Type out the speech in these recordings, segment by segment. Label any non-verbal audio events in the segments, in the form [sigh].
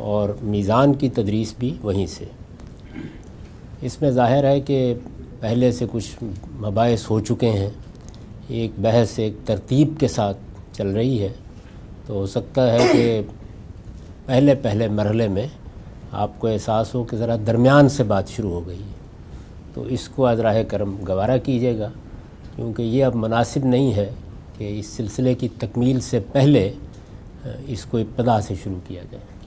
اور میزان کی تدریس بھی وہیں سے۔ اس میں ظاہر ہے کہ پہلے سے کچھ مباحث ہو چکے ہیں۔ ایک بحث ایک ترتیب کے ساتھ چل رہی ہے۔ تو ہو سکتا ہے کہ پہلے پہلے مرحلے میں آپ کو احساس ہو کہ ذرا درمیان سے بات شروع ہو گئی ہے۔ تو اس کو ازراہ کرم گوارہ کیجیے گا۔ کیونکہ یہ اب مناسب نہیں ہے کہ اس سلسلے کی تکمیل سے پہلے اس کو ابتدا سے شروع کیا جائے۔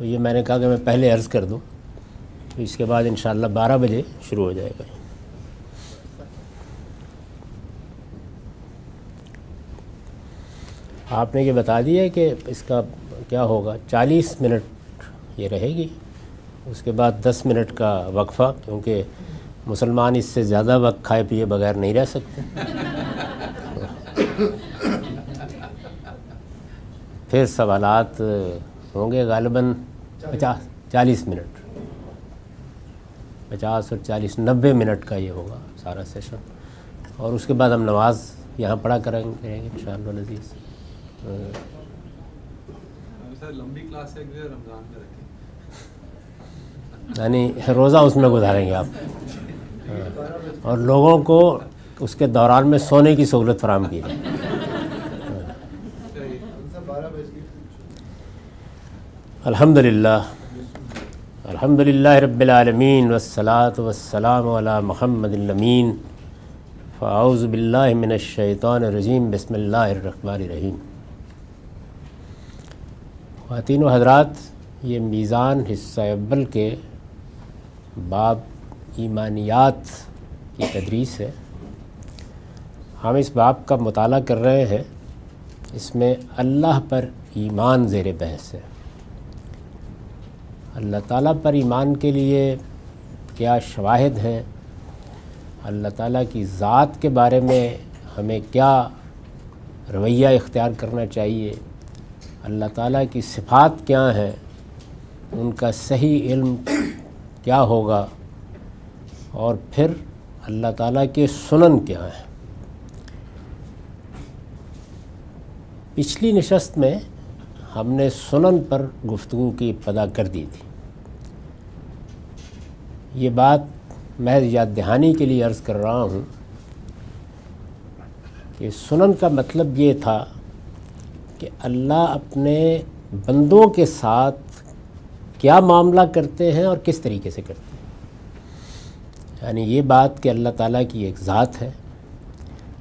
تو یہ میں نے کہا کہ میں پہلے عرض کر دوں تو اس کے بعد انشاءاللہ بارہ بجے شروع ہو جائے گا۔ آپ نے یہ بتا دیا کہ اس کا کیا ہوگا؟ چالیس منٹ یہ رہے گی، اس کے بعد دس منٹ کا وقفہ، کیونکہ مسلمان اس سے زیادہ وقت کھائے پیے بغیر نہیں رہ سکتے۔ پھر سوالات ہوں گے غالباً۔ پچاس چالیس منٹ۔ پچاس اور چالیس نبے منٹ کا یہ ہوگا سارا سیشن اور اس کے بعد ہم نماز یہاں پڑھا کریں گے ان شاء اللہ نزیز یعنی روزہ اس میں گزاریں گے آپ۔ اور لوگوں کو اس کے دوران میں سونے کی سہولت فراہم کی جائے الحمد للہ الحمد للہ رب العالمین والصلاة والسلام علی محمد الامین فاعوذ باللہ من الشیطان الرجیم بسم اللہ الرحمن الرحیم خواتین و حضرات، یہ میزان حصہ اول کے باب ایمانیات کی تدریس ہے۔ ہم اس باب کا مطالعہ کر رہے ہیں۔ اس میں اللہ پر ایمان زیر بحث ہے۔ اللہ تعالیٰ پر ایمان کے لیے کیا شواہد ہیں؟ اللہ تعالیٰ کی ذات کے بارے میں ہمیں کیا رویہ اختیار کرنا چاہیے؟ اللہ تعالیٰ کی صفات کیا ہیں؟ ان کا صحیح علم کیا ہوگا؟ اور پھر اللہ تعالیٰ کے سنن کیا ہیں؟ پچھلی نشست میں ہم نے سنن پر گفتگو کی ابتدا کر دی تھی۔ یہ بات محض یاد دہانی کے لیے عرض کر رہا ہوں کہ سنن کا مطلب یہ تھا کہ اللہ اپنے بندوں کے ساتھ کیا معاملہ کرتے ہیں اور کس طریقے سے کرتے ہیں۔ یعنی یہ بات کہ اللہ تعالیٰ کی ایک ذات ہے،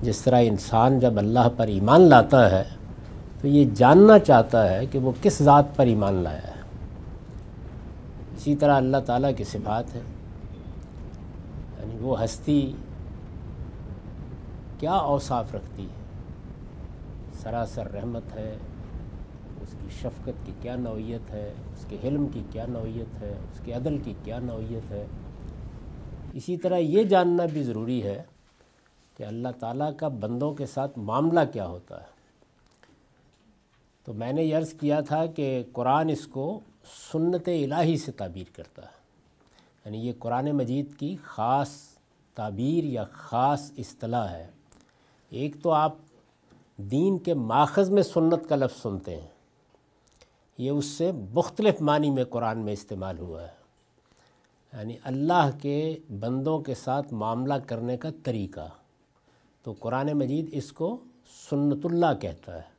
جس طرح انسان جب اللہ پر ایمان لاتا ہے تو یہ جاننا چاہتا ہے کہ وہ کس ذات پر ایمان لایا ہے۔ اسی طرح اللہ تعالیٰ کی صفات ہے یعنی وہ ہستی کیا اوصاف رکھتی ہے؟ سراسر رحمت ہے، اس کی شفقت کی کیا نوعیت ہے، اس کے حلم کی کیا نوعیت ہے، اس کے عدل کی کیا نوعیت ہے۔ اسی طرح یہ جاننا بھی ضروری ہے کہ اللہ تعالیٰ کا بندوں کے ساتھ معاملہ کیا ہوتا ہے۔ تو میں نے یہ عرض کیا تھا کہ قرآن اس کو سنت الہی سے تعبیر کرتا ہے۔ یعنی یہ قرآن مجید کی خاص تعبیر یا خاص اصطلاح ہے۔ ایک تو آپ دین کے ماخذ میں سنت کا لفظ سنتے ہیں۔ یہ اس سے مختلف معنی میں قرآن میں استعمال ہوا ہے۔ یعنی اللہ کے بندوں کے ساتھ معاملہ کرنے کا طریقہ۔ تو قرآن مجید اس کو سنت اللہ کہتا ہے۔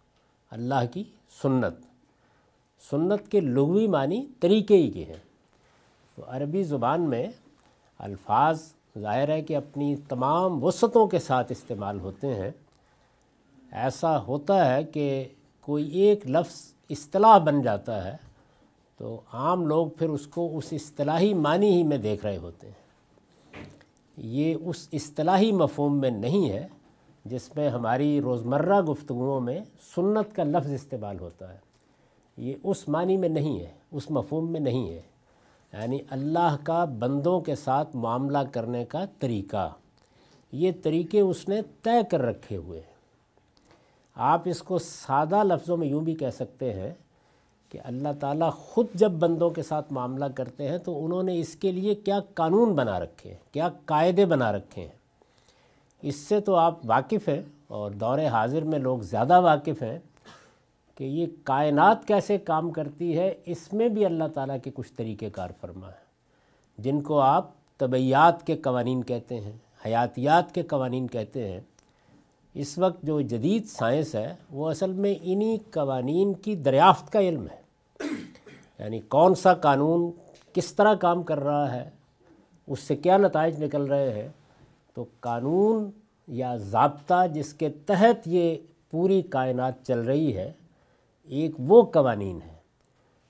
اللہ کی سنت۔ سنت کے لغوی معنی طریقے ہی کے ہیں۔ تو عربی زبان میں الفاظ ظاہر ہے کہ اپنی تمام وسعتوں کے ساتھ استعمال ہوتے ہیں۔ ایسا ہوتا ہے کہ کوئی ایک لفظ اصطلاح بن جاتا ہے تو عام لوگ پھر اس کو اس اصطلاحی معنی ہی میں دیکھ رہے ہوتے ہیں۔ یہ اس اصطلاحی مفہوم میں نہیں ہے۔ جس میں ہماری روزمرہ گفتگوؤں میں سنت کا لفظ استعمال ہوتا ہے۔ یہ اس معنی میں نہیں ہے، اس مفہوم میں نہیں ہے۔ یعنی اللہ کا بندوں کے ساتھ معاملہ کرنے کا طریقہ۔ یہ طریقے اس نے طے کر رکھے ہوئے۔ آپ اس کو سادہ لفظوں میں یوں بھی کہہ سکتے ہیں کہ اللہ تعالیٰ خود جب بندوں کے ساتھ معاملہ کرتے ہیں تو انہوں نے اس کے لیے کیا قانون بنا رکھے ہیں کیا قاعدے بنا رکھے ہیں۔ اس سے تو آپ واقف ہیں اور دور حاضر میں لوگ زیادہ واقف ہیں کہ یہ کائنات کیسے کام کرتی ہے، اس میں بھی اللہ تعالیٰ کے کچھ طریقہ کار فرما ہے جن کو آپ طبعیات کے قوانین کہتے ہیں، حیاتیات کے قوانین کہتے ہیں، اس وقت جو جدید سائنس ہے، وہ اصل میں انہی قوانین کی دریافت کا علم ہے۔ یعنی کون سا قانون کس طرح کام کر رہا ہے، اس سے کیا نتائج نکل رہے ہیں تو قانون یا ضابطہ جس کے تحت یہ پوری کائنات چل رہی ہے، ایک وہ قوانین ہے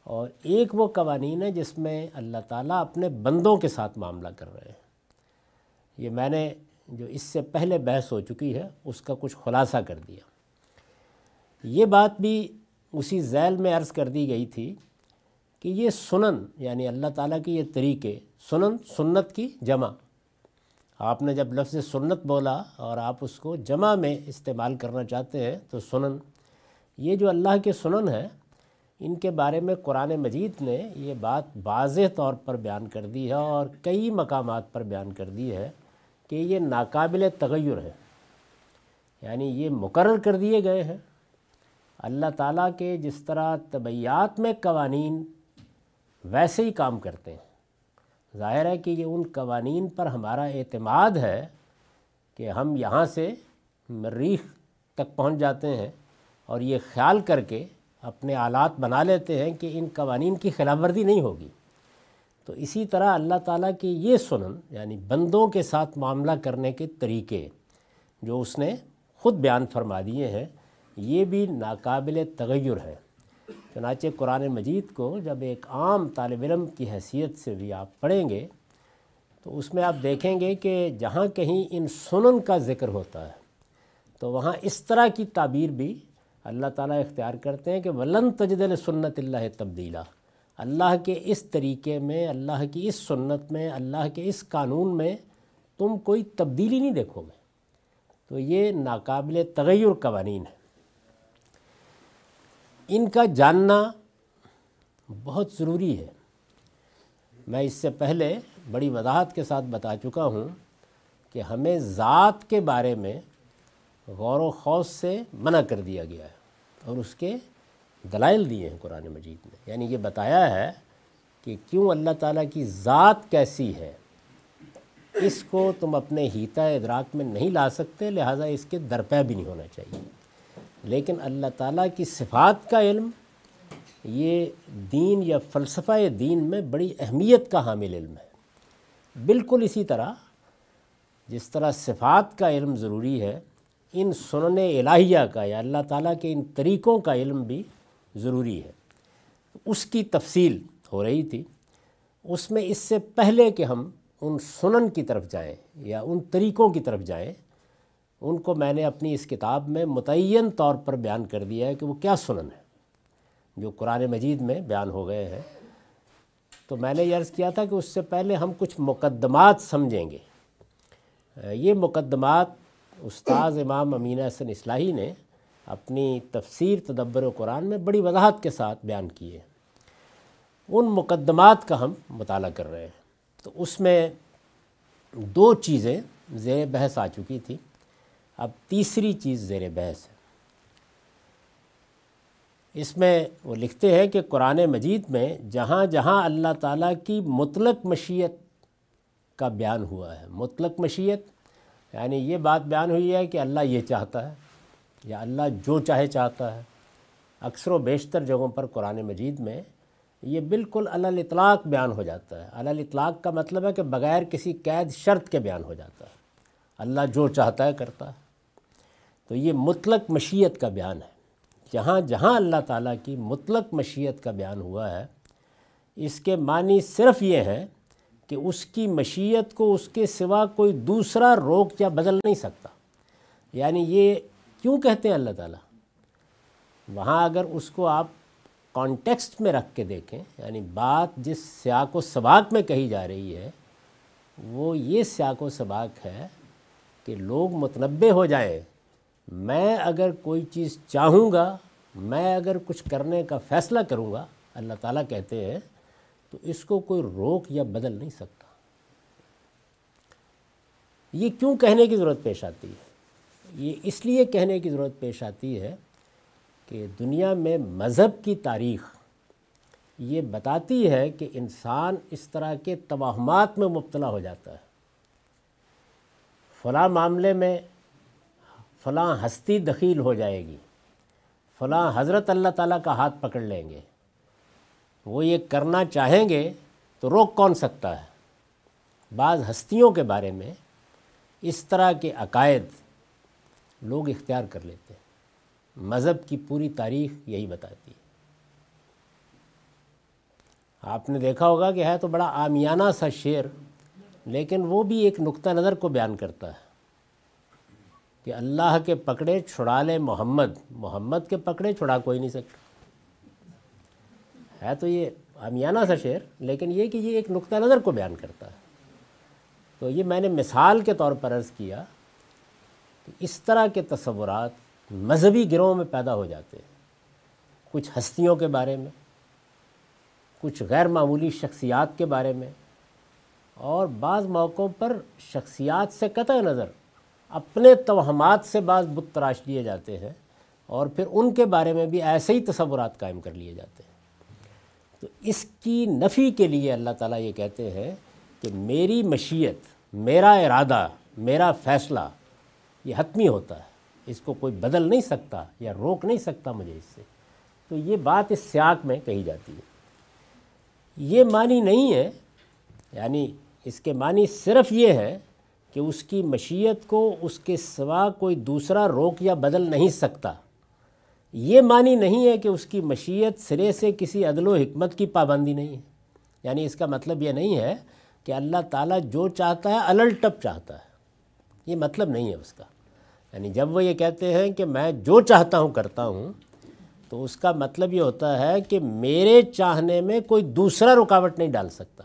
اور ایک وہ قوانین ہے جس میں اللہ تعالیٰ اپنے بندوں کے ساتھ معاملہ کر رہے ہیں۔ یہ میں نے جو اس سے پہلے بحث ہو چکی ہے، اس کا کچھ خلاصہ کر دیا۔ یہ بات بھی اسی ذیل میں عرض کر دی گئی تھی کہ یہ سنن یعنی اللہ تعالیٰ کے یہ طریقے، سنن، سنت کی جمع۔ آپ نے جب لفظ سنت بولا اور آپ اس کو جمع میں استعمال کرنا چاہتے ہیں تو سنن، یہ جو اللہ کے سنن ہیں، ان کے بارے میں قرآن مجید نے یہ بات واضح طور پر بیان کر دی ہے اور کئی مقامات پر بیان کر دی ہے کہ یہ ناقابل تغیر ہے یعنی یہ مقرر کر دیے گئے ہیں۔ اللہ تعالیٰ کے جس طرح طبعیات میں قوانین، ویسے ہی کام کرتے ہیں۔ ظاہر ہے کہ یہ ان قوانین پر ہمارا اعتماد ہے کہ ہم یہاں سے مریخ تک پہنچ جاتے ہیں اور یہ خیال کر کے اپنے آلات بنا لیتے ہیں کہ ان قوانین کی خلاف ورزی نہیں ہوگی۔ تو اسی طرح اللہ تعالیٰ کی یہ سنن یعنی بندوں کے ساتھ معاملہ کرنے کے طریقے جو اس نے خود بیان فرما دیے ہیں، یہ بھی ناقابل تغیر ہے۔ چنانچہ قرآن مجید کو جب ایک عام طالب علم کی حیثیت سے بھی آپ پڑھیں گے، تو اس میں آپ دیکھیں گے کہ جہاں کہیں ان سنن کا ذکر ہوتا ہے، تو وہاں اس طرح کی تعبیر بھی اللہ تعالیٰ اختیار کرتے ہیں کہ ولن تجدل سنت اللہ تبدیلہ اللہ کے اس طریقے میں، اللہ کی اس سنت میں، اللہ کے اس قانون میں تم کوئی تبدیلی نہیں دیکھو گے۔ تو یہ ناقابل تغیر قوانین ہے ان کا جاننا بہت ضروری ہے۔ میں اس سے پہلے بڑی وضاحت کے ساتھ بتا چکا ہوں کہ ہمیں ذات کے بارے میں غور و خوص سے منع کر دیا گیا ہے اور اس کے دلائل دیے ہیں قرآن مجید میں یعنی یہ بتایا ہے کہ کیوں اللہ تعالیٰ کی ذات کیسی ہے؟ اس کو تم اپنے ہیتا ادراک میں نہیں لا سکتے، لہٰذا اس کے درپے بھی نہیں ہونا چاہیے۔ لیکن اللہ تعالیٰ کی صفات کا علم یہ دین یا فلسفہ دین میں بڑی اہمیت کا حامل علم ہے۔ بالکل اسی طرح جس طرح صفات کا علم ضروری ہے، ان سنن الہیہ کا یا اللہ تعالیٰ کے ان طریقوں کا علم بھی ضروری ہے۔ اس کی تفصیل ہو رہی تھی۔ اس میں اس سے پہلے کہ ہم ان سنن کی طرف جائیں یا ان طریقوں کی طرف جائیں ان کو میں نے اپنی اس کتاب میں متعین طور پر بیان کر دیا ہے کہ وہ کیا سنن ہے، جو قرآن مجید میں بیان ہو گئے ہیں۔ تو میں نے یہ عرض کیا تھا کہ اس سے پہلے ہم کچھ مقدمات سمجھیں گے۔ یہ مقدمات استاذ امام امین حسن اصلاحی نے اپنی تفسیر تدبر و قرآن میں بڑی وضاحت کے ساتھ بیان کیے ان مقدمات کا ہم مطالعہ کر رہے ہیں۔ تو اس میں دو چیزیں زیر بحث آ چکی تھی۔ اب تیسری چیز زیر بحث ہے۔ اس میں وہ لکھتے ہیں کہ قرآن مجید میں جہاں جہاں اللہ تعالیٰ کی مطلق مشیت کا بیان ہوا ہے، مطلق مشیت یعنی یہ بات بیان ہوئی ہے کہ اللہ یہ چاہتا ہے یا اللہ جو چاہے چاہتا ہے۔ اکثر و بیشتر جگہوں پر قرآن مجید میں یہ بالکل اطلاق بیان ہو جاتا ہے۔ اطلاق کا مطلب ہے کہ بغیر کسی قید شرط کے بیان ہو جاتا ہے۔ اللہ جو چاہتا ہے کرتا ہے۔ تو یہ مطلق مشیت کا بیان ہے۔ جہاں جہاں اللہ تعالیٰ کی مطلق مشیت کا بیان ہوا ہے، اس کے معنی صرف یہ ہے کہ اس کی مشیت کو اس کے سوا کوئی دوسرا روک یا بدل نہیں سکتا۔ یعنی یہ کیوں کہتے ہیں اللہ تعالیٰ؟ وہاں اگر اس کو آپ کانٹیکسٹ میں رکھ کے دیکھیں یعنی بات جس سیاق و سباق میں کہی جا رہی ہے، وہ یہ سیاق و سباق ہے کہ لوگ متنبع ہو جائیں۔ میں اگر کوئی چیز چاہوں گا، میں اگر کچھ کرنے کا فیصلہ کروں گا، اللہ تعالیٰ کہتے ہیں، تو اس کو کوئی روک یا بدل نہیں سکتا۔ یہ کیوں کہنے کی ضرورت پیش آتی ہے؟ یہ اس لیے کہنے کی ضرورت پیش آتی ہے کہ دنیا میں مذہب کی تاریخ یہ بتاتی ہے کہ انسان اس طرح کے توہمات میں مبتلا ہو جاتا ہے۔ فلاں معاملے میں فلاں ہستی دخیل ہو جائے گی۔ فلاں حضرت اللہ تعالیٰ کا ہاتھ پکڑ لیں گے۔ وہ یہ کرنا چاہیں گے تو روک کون سکتا ہے؟ بعض ہستیوں کے بارے میں اس طرح کے عقائد لوگ اختیار کر لیتے ہیں۔ مذہب کی پوری تاریخ یہی بتاتی ہے۔ آپ نے دیکھا ہوگا کہ ہے تو بڑا آمیانہ سا شعر، لیکن وہ بھی ایک نقطہ نظر کو بیان کرتا ہے۔ کہ اللہ کے پکڑے چھڑا لے محمد محمد کے پکڑے چھڑا کوئی نہیں سکتا۔ ہے تو یہ آمیانہ سا شعر، لیکن یہ کہ یہ ایک نقطہ نظر کو بیان کرتا ہے۔ تو یہ میں نے مثال کے طور پر عرض کیا کہ اس طرح کے تصورات مذہبی گروہوں میں پیدا ہو جاتے ہیں۔ کچھ ہستیوں کے بارے میں، کچھ غیر معمولی شخصیات کے بارے میں، اور بعض موقعوں پر شخصیات سے قطع نظر اپنے توہمات سے بعض بت تراش لیے جاتے ہیں اور پھر ان کے بارے میں بھی ایسے ہی تصورات قائم کر لیے جاتے ہیں۔ تو اس کی نفی کے لیے اللہ تعالیٰ یہ کہتے ہیں کہ میری مشیت، میرا ارادہ، میرا فیصلہ یہ حتمی ہوتا ہے۔ اس کو کوئی بدل نہیں سکتا یا روک نہیں سکتا مجھے اس سے۔ تو یہ بات اس سیاق میں کہی جاتی ہے۔ یہ معنی نہیں ہے یعنی اس کے معنی صرف یہ ہے کہ اس کی مشیت کو اس کے سوا کوئی دوسرا روک یا بدل نہیں سکتا۔ یہ معنی نہیں ہے کہ اس کی مشیت سرے سے کسی عدل و حکمت کی پابندی نہیں ہے۔ یعنی اس کا مطلب یہ نہیں ہے کہ اللہ تعالیٰ جو چاہتا ہے الل ٹپ چاہتا ہے۔ یہ مطلب نہیں ہے اس کا۔ یعنی جب وہ یہ کہتے ہیں کہ میں جو چاہتا ہوں کرتا ہوں، تو اس کا مطلب یہ ہوتا ہے کہ میرے چاہنے میں کوئی دوسرا رکاوٹ نہیں ڈال سکتا۔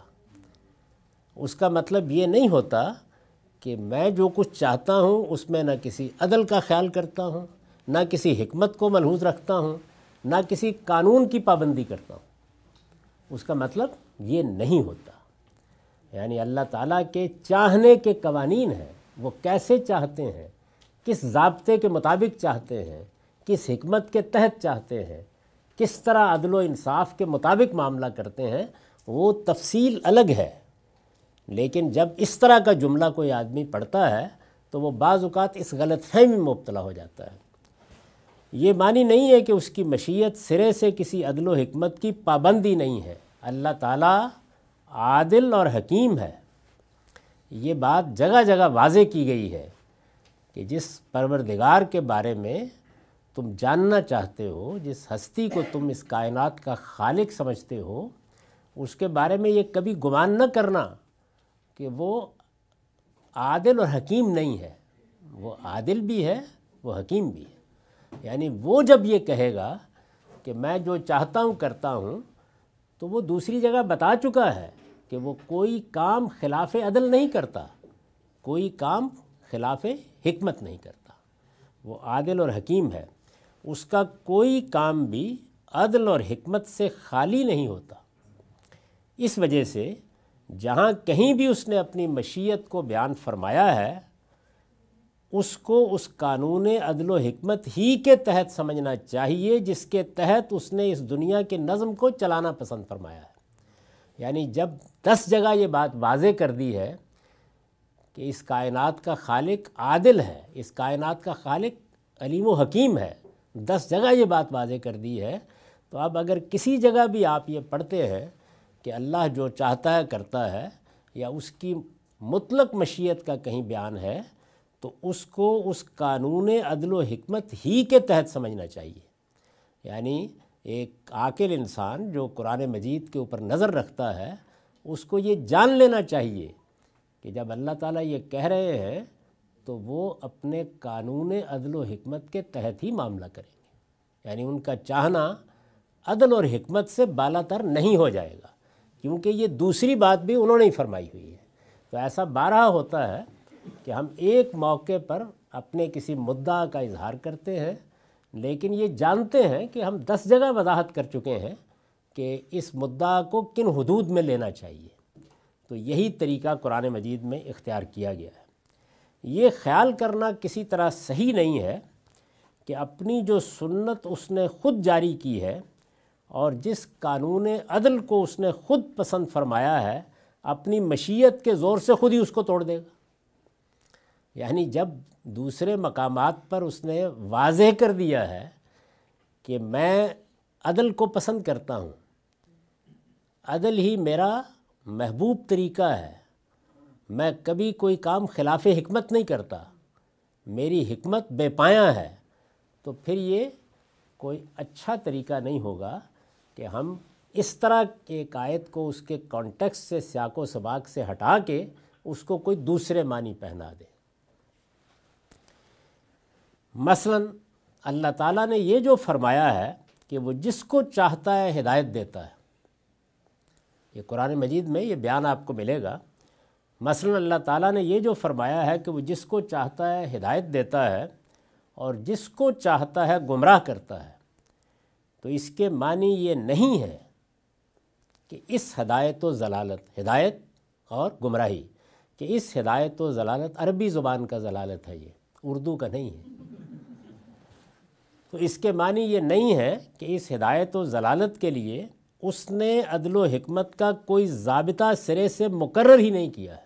اس کا مطلب یہ نہیں ہوتا کہ میں جو کچھ چاہتا ہوں اس میں نہ کسی عدل کا خیال کرتا ہوں، نہ کسی حکمت کو ملحوظ رکھتا ہوں، نہ کسی قانون کی پابندی کرتا ہوں۔ اس کا مطلب یہ نہیں ہوتا۔ یعنی اللہ تعالیٰ کے چاہنے کے قوانین ہیں، وہ کیسے چاہتے ہیں، کس ضابطے کے مطابق چاہتے ہیں، کس حکمت کے تحت چاہتے ہیں، کس طرح عدل و انصاف کے مطابق معاملہ کرتے ہیں، وہ تفصیل الگ ہے۔ لیکن جب اس طرح کا جملہ کوئی آدمی پڑھتا ہے، تو وہ بعض اوقات اس غلط فہمی میں مبتلا ہو جاتا ہے۔ یہ معنی نہیں ہے کہ اس کی مشیت سرے سے کسی عدل و حکمت کی پابندی نہیں ہے۔ اللہ تعالیٰ عادل اور حکیم ہے۔ یہ بات جگہ جگہ واضح کی گئی ہے کہ جس پروردگار کے بارے میں تم جاننا چاہتے ہو، جس ہستی کو تم اس کائنات کا خالق سمجھتے ہو، اس کے بارے میں یہ کبھی گمان نہ کرنا۔ کہ وہ عادل اور حکیم نہیں ہے۔ وہ عادل بھی ہے، وہ حکیم بھی ہے۔ یعنی وہ جب یہ کہے گا کہ میں جو چاہتا ہوں، کرتا ہوں، تو وہ دوسری جگہ بتا چکا ہے کہ وہ کوئی کام خلاف عدل نہیں کرتا، کوئی کام خلاف حکمت نہیں کرتا۔ وہ عادل اور حکیم ہے۔ اس کا کوئی کام بھی عدل اور حکمت سے خالی نہیں ہوتا۔ اس وجہ سے جہاں کہیں بھی اس نے اپنی مشیت کو بیان فرمایا ہے، اس کو اس قانون عدل و حکمت ہی کے تحت سمجھنا چاہیے، جس کے تحت اس نے اس دنیا کے نظم کو چلانا پسند فرمایا ہے۔ یعنی جب دس جگہ یہ بات واضح کر دی ہے کہ اس کائنات کا خالق عادل ہے، اس کائنات کا خالق علیم و حکیم ہے، دس جگہ یہ بات واضح کر دی ہے، تو اب اگر کسی جگہ بھی آپ یہ پڑھتے ہیں کہ اللہ جو چاہتا ہے کرتا ہے یا اس کی مطلق مشیت کا کہیں بیان ہے، تو اس کو اس قانون عدل و حکمت ہی کے تحت سمجھنا چاہیے۔ یعنی ایک عاقل انسان جو قرآن مجید کے اوپر نظر رکھتا ہے، اس کو یہ جان لینا چاہیے کہ جب اللہ تعالیٰ یہ کہہ رہے ہیں، تو وہ اپنے قانون عدل و حکمت کے تحت ہی معاملہ کریں گے۔ یعنی ان کا چاہنا عدل اور حکمت سے بالا تر نہیں ہو جائے گا۔ کیونکہ یہ دوسری بات بھی انہوں نے ہی فرمائی ہوئی ہے۔ تو ایسا بارہ ہوتا ہے کہ ہم ایک موقع پر اپنے کسی مدعا کا اظہار کرتے ہیں، لیکن یہ جانتے ہیں کہ ہم دس جگہ وضاحت کر چکے ہیں کہ اس مدعا کو کن حدود میں لینا چاہیے۔ تو یہی طریقہ قرآن مجید میں اختیار کیا گیا ہے۔ یہ خیال کرنا کسی طرح صحیح نہیں ہے کہ اپنی جو سنت اس نے خود جاری کی ہے اور جس قانون عدل کو اس نے خود پسند فرمایا ہے، اپنی مشیت کے زور سے خود ہی اس کو توڑ دے گا۔ یعنی جب دوسرے مقامات پر اس نے واضح کر دیا ہے کہ میں عدل کو پسند کرتا ہوں، عدل ہی میرا محبوب طریقہ ہے۔ میں کبھی کوئی کام خلاف حکمت نہیں کرتا۔ میری حکمت بے پایاں ہے۔ تو پھر یہ کوئی اچھا طریقہ نہیں ہوگا۔ کہ ہم اس طرح کے آیت کو اس کے کانٹیکس سے سیاق و سباق سے ہٹا کے اس کو کوئی دوسرے معنی پہنا دے مثلا اللہ تعالیٰ نے یہ جو فرمایا ہے کہ وہ جس کو چاہتا ہے ہدایت دیتا ہے۔ یہ قرآن مجید میں یہ بیان آپ کو ملے گا۔ مثلا اللہ تعالیٰ نے یہ جو فرمایا ہے کہ وہ جس کو چاہتا ہے ہدایت دیتا ہے اور جس کو چاہتا ہے گمراہ کرتا ہے۔ تو اس کے معنی یہ نہیں ہے کہ اس ہدایت و ضلالت، ہدایت اور گمراہی، کہ اس ہدایت و ضلالت عربی زبان کا ضلالت ہے یہ، اردو کا نہیں ہے۔ تو اس کے معنی یہ نہیں ہے کہ اس ہدایت و ضلالت کے لیے اس نے عدل و حکمت کا کوئی ضابطہ سرے سے مقرر ہی نہیں کیا ہے۔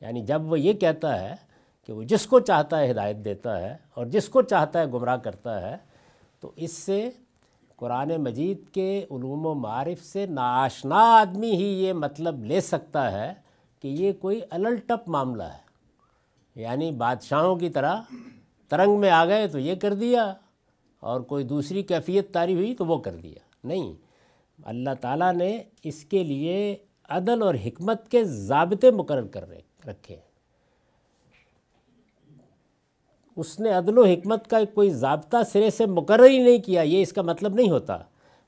یعنی جب وہ یہ کہتا ہے کہ وہ جس کو چاہتا ہے ہدایت دیتا ہے اور جس کو چاہتا ہے گمراہ کرتا ہے، تو اس سے قرآن مجید کے علوم و معارف سے ناشنا آدمی ہی یہ مطلب لے سکتا ہے کہ یہ کوئی الٹپ معاملہ ہے۔ یعنی بادشاہوں کی طرح ترنگ میں آ گئے تو یہ کر دیا اور کوئی دوسری کیفیت تاری ہوئی تو وہ کر دیا۔ نہیں، اللہ تعالیٰ نے اس کے لیے عدل اور حکمت کے ضابطے مقرر کر رکھے۔ ہیں اس نے عدل و حکمت کا کوئی ضابطہ سرے سے مقرر ہی نہیں کیا، یہ اس کا مطلب نہیں ہوتا۔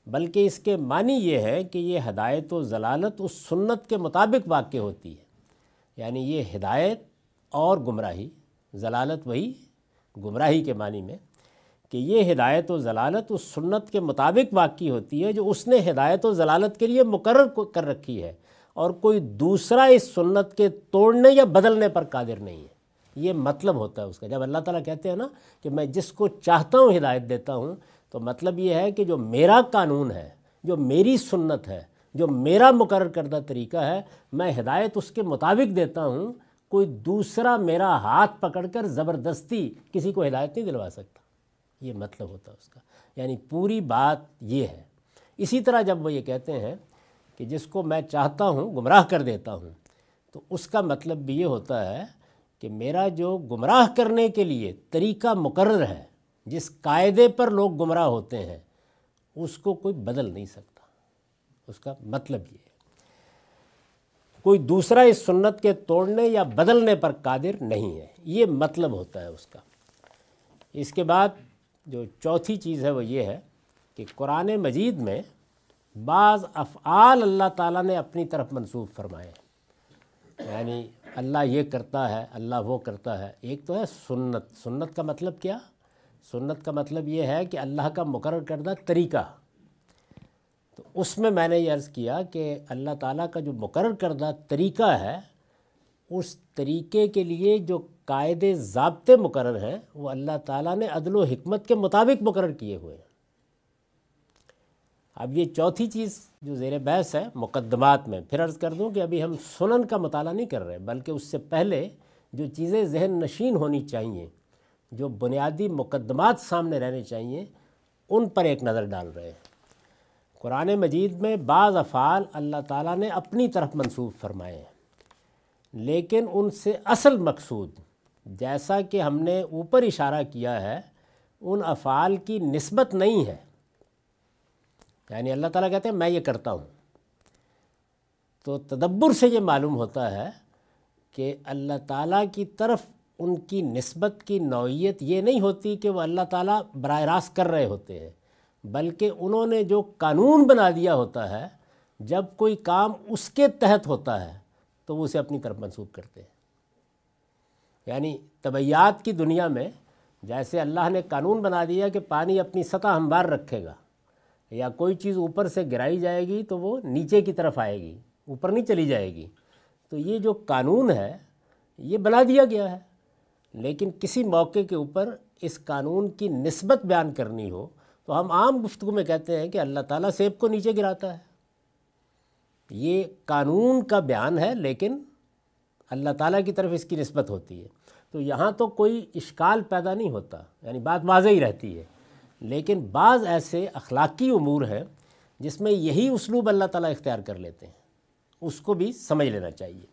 بلکہ اس کے معنی یہ ہے کہ یہ ہدایت و ضلالت اس سنت کے مطابق واقع ہوتی ہے۔ یعنی یہ ہدایت اور گمراہی، ضلالت وہی گمراہی کے معنی میں کہ یہ ہدایت و ضلالت اس سنت کے مطابق واقع ہوتی ہے جو اس نے ہدایت و ضلالت کے لیے مقرر کر رکھی ہے۔ اور کوئی دوسرا اس سنت کے توڑنے یا بدلنے پر قادر نہیں ہے۔ یہ مطلب ہوتا ہے اس کا۔ جب اللہ تعالیٰ کہتے ہیں نا کہ میں جس کو چاہتا ہوں ہدایت دیتا ہوں، تو مطلب یہ ہے کہ جو میرا قانون ہے، جو میری سنت ہے، جو میرا مقرر کردہ طریقہ ہے، میں ہدایت اس کے مطابق دیتا ہوں، کوئی دوسرا میرا ہاتھ پکڑ کر زبردستی کسی کو ہدایت نہیں دلوا سکتا۔ یہ مطلب ہوتا ہے اس کا۔ یعنی پوری بات یہ ہے۔ اسی طرح جب وہ یہ کہتے ہیں کہ جس کو میں چاہتا ہوں، گمراہ کر دیتا ہوں، تو اس کا مطلب بھی یہ ہوتا ہے کہ میرا جو گمراہ کرنے کے لیے طریقہ مقرر ہے، جس قاعدے پر لوگ گمراہ ہوتے ہیں، اس کو کوئی بدل نہیں سکتا۔ اس کا مطلب یہ ہے۔ کوئی دوسرا اس سنت کے توڑنے یا بدلنے پر قادر نہیں ہے۔ یہ مطلب ہوتا ہے اس کا۔ اس کے بعد جو چوتھی چیز ہے وہ یہ ہے کہ قرآن مجید میں بعض افعال اللہ تعالیٰ نے اپنی طرف منسوخ فرمائے یعنی اللہ یہ کرتا ہے، اللہ وہ کرتا ہے۔ ایک تو ہے سنت۔ سنت کا مطلب کیا؟ سنت کا مطلب یہ ہے کہ اللہ کا مقرر کردہ طریقہ۔ تو اس میں میں نے یہ عرض کیا کہ اللہ تعالیٰ کا جو مقرر کردہ طریقہ ہے، اس طریقے کے لیے جو قاعدے ضابطے مقرر ہیں، وہ اللہ تعالیٰ نے عدل و حکمت کے مطابق مقرر کیے ہوئے ہیں۔ اب یہ چوتھی چیز جو زیر بحث ہے، مقدمات میں پھر عرض کر دوں کہ ابھی ہم سنن کا مطالعہ نہیں کر رہے، بلکہ اس سے پہلے جو چیزیں ذہن نشین ہونی چاہیے، جو بنیادی مقدمات سامنے رہنے چاہیے، ان پر ایک نظر ڈال رہے ہیں۔ قرآن مجید میں بعض افعال اللہ تعالیٰ نے اپنی طرف منسوخ فرمائے ہیں، لیکن ان سے اصل مقصود، جیسا کہ ہم نے اوپر اشارہ کیا ہے، ان افعال کی نسبت نہیں ہے۔ یعنی اللہ تعالیٰ کہتے ہیں، میں یہ کرتا ہوں۔ تو تدبر سے یہ معلوم ہوتا ہے کہ اللہ تعالیٰ کی طرف ان کی نسبت کی نوعیت یہ نہیں ہوتی کہ وہ اللہ تعالیٰ براہ راست کر رہے ہوتے ہیں، بلکہ انہوں نے جو قانون بنا دیا ہوتا ہے، جب کوئی کام اس کے تحت ہوتا ہے تو وہ اسے اپنی طرف منسوخ کرتے ہیں۔ یعنی طبعیات کی دنیا میں جیسے اللہ نے قانون بنا دیا کہ پانی اپنی سطح ہموار رکھے گا یا کوئی چیز اوپر سے گرائی جائے گی تو وہ نیچے کی طرف آئے گی، اوپر نہیں چلی جائے گی۔ تو یہ جو قانون ہے، یہ بنا دیا گیا ہے۔ لیکن کسی موقع کے اوپر اس قانون کی نسبت بیان کرنی ہو تو ہم عام گفتگو میں کہتے ہیں کہ اللہ تعالیٰ سیب کو نیچے گراتا ہے۔ یہ قانون کا بیان ہے، لیکن اللہ تعالیٰ کی طرف اس کی نسبت ہوتی ہے۔ تو یہاں تو کوئی اشکال پیدا نہیں ہوتا یعنی بات واضح ہی رہتی ہے۔ لیکن بعض ایسے اخلاقی امور ہیں جس میں یہی اسلوب اللہ تعالیٰ اختیار کر لیتے ہیں۔ اس کو بھی سمجھ لینا چاہیے۔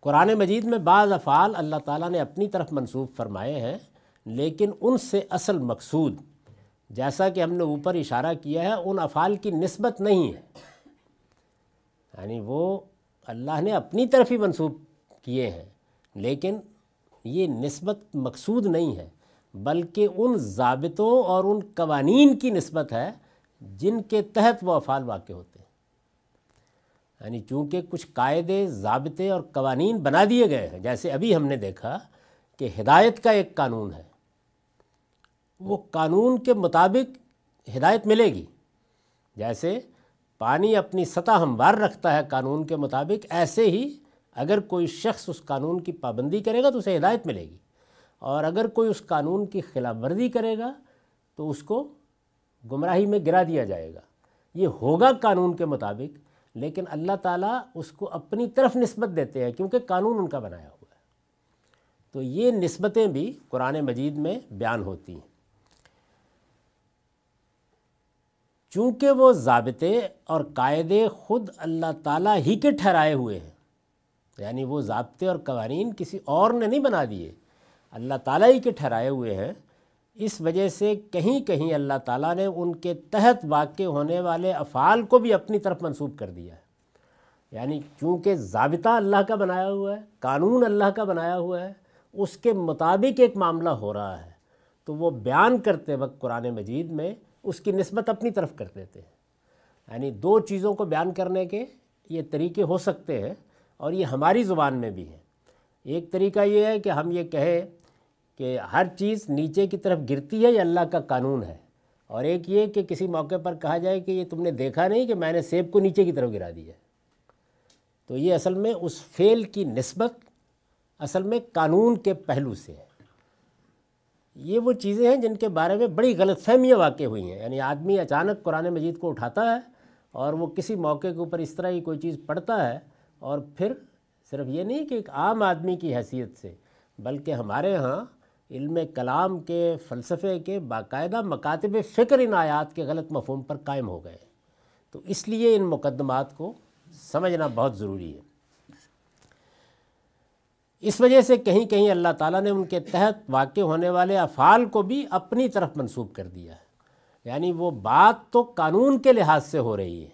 قرآن مجید میں بعض افعال اللہ تعالیٰ نے اپنی طرف منسوخ فرمائے ہیں، لیکن ان سے اصل مقصود، جیسا کہ ہم نے اوپر اشارہ کیا ہے، ان افعال کی نسبت نہیں ہے۔ یعنی وہ اللہ نے اپنی طرف ہی منسوخ کیے ہیں، لیکن یہ نسبت مقصود نہیں ہے۔ بلکہ ان ضابطوں اور ان قوانین کی نسبت ہے جن کے تحت وہ افعال واقع ہوتے ہیں۔ یعنی چونکہ کچھ قاعدے، ضابطے اور قوانین بنا دیے گئے ہیں، جیسے ابھی ہم نے دیکھا کہ ہدایت کا ایک قانون ہے۔ وہ قانون کے مطابق ہدایت ملے گی۔ جیسے پانی اپنی سطح ہموار رکھتا ہے قانون کے مطابق، ایسے ہی اگر کوئی شخص اس قانون کی پابندی کرے گا تو اسے ہدایت ملے گی۔ اور اگر کوئی اس قانون کی خلاف ورزی کرے گا تو اس کو گمراہی میں گرا دیا جائے گا۔ یہ ہوگا قانون کے مطابق، لیکن اللہ تعالیٰ اس کو اپنی طرف نسبت دیتے ہیں کیونکہ قانون ان کا بنایا ہوا ہے۔ تو یہ نسبتیں بھی قرآن مجید میں بیان ہوتی ہیں۔ چونکہ وہ ضابطے اور قاعدے خود اللہ تعالیٰ ہی کے ٹھہرائے ہوئے ہیں یعنی وہ ضابطے اور قوانین کسی اور نے نہیں بنا دیے اللہ تعالیٰ ہی کے ٹھہرائے ہوئے ہیں۔ اس وجہ سے کہیں کہیں اللہ تعالیٰ نے ان کے تحت واقع ہونے والے افعال کو بھی اپنی طرف منسوب کر دیا ہے۔ یعنی چونکہ ضابطہ اللہ کا بنایا ہوا ہے، قانون اللہ کا بنایا ہوا ہے، اس کے مطابق ایک معاملہ ہو رہا ہے۔ تو وہ بیان کرتے وقت قرآن مجید میں اس کی نسبت اپنی طرف کر دیتے ہیں۔ یعنی دو چیزوں کو بیان کرنے کے یہ طریقے ہو سکتے ہیں اور یہ ہماری زبان میں بھی ہے ایک طریقہ یہ ہے کہ ہم یہ کہیں کہ ہر چیز نیچے کی طرف گرتی ہے یہ اللہ کا قانون ہے؟ اور ایک یہ کہ کسی موقع پر کہا جائے کہ یہ تم نے دیکھا نہیں کہ میں نے سیب کو نیچے کی طرف گرا دیا تو یہ اصل میں اس فعل کی نسبت اصل میں قانون کے پہلو سے ہے۔ یہ وہ چیزیں ہیں جن کے بارے میں بڑی غلط فہمیاں واقع ہوئی ہیں۔ یعنی آدمی اچانک قرآن مجید کو اٹھاتا ہے اور وہ کسی موقع کے اوپر اس طرح کی کوئی چیز پڑھتا ہے اور پھر صرف یہ نہیں کہ ایک عام آدمی کی حیثیت سے، بلکہ ہمارے ہاں علم کلام کے، فلسفے کے، باقاعدہ مکاتب فکر ان آیات کے غلط مفہوم پر قائم ہو گئے۔ تو اس لیے ان مقدمات کو سمجھنا بہت ضروری ہے۔ اس وجہ سے کہیں کہیں اللہ تعالیٰ نے ان کے تحت واقع ہونے والے افعال کو بھی اپنی طرف منسوب کر دیا ہے۔ یعنی وہ بات تو قانون کے لحاظ سے ہو رہی ہے۔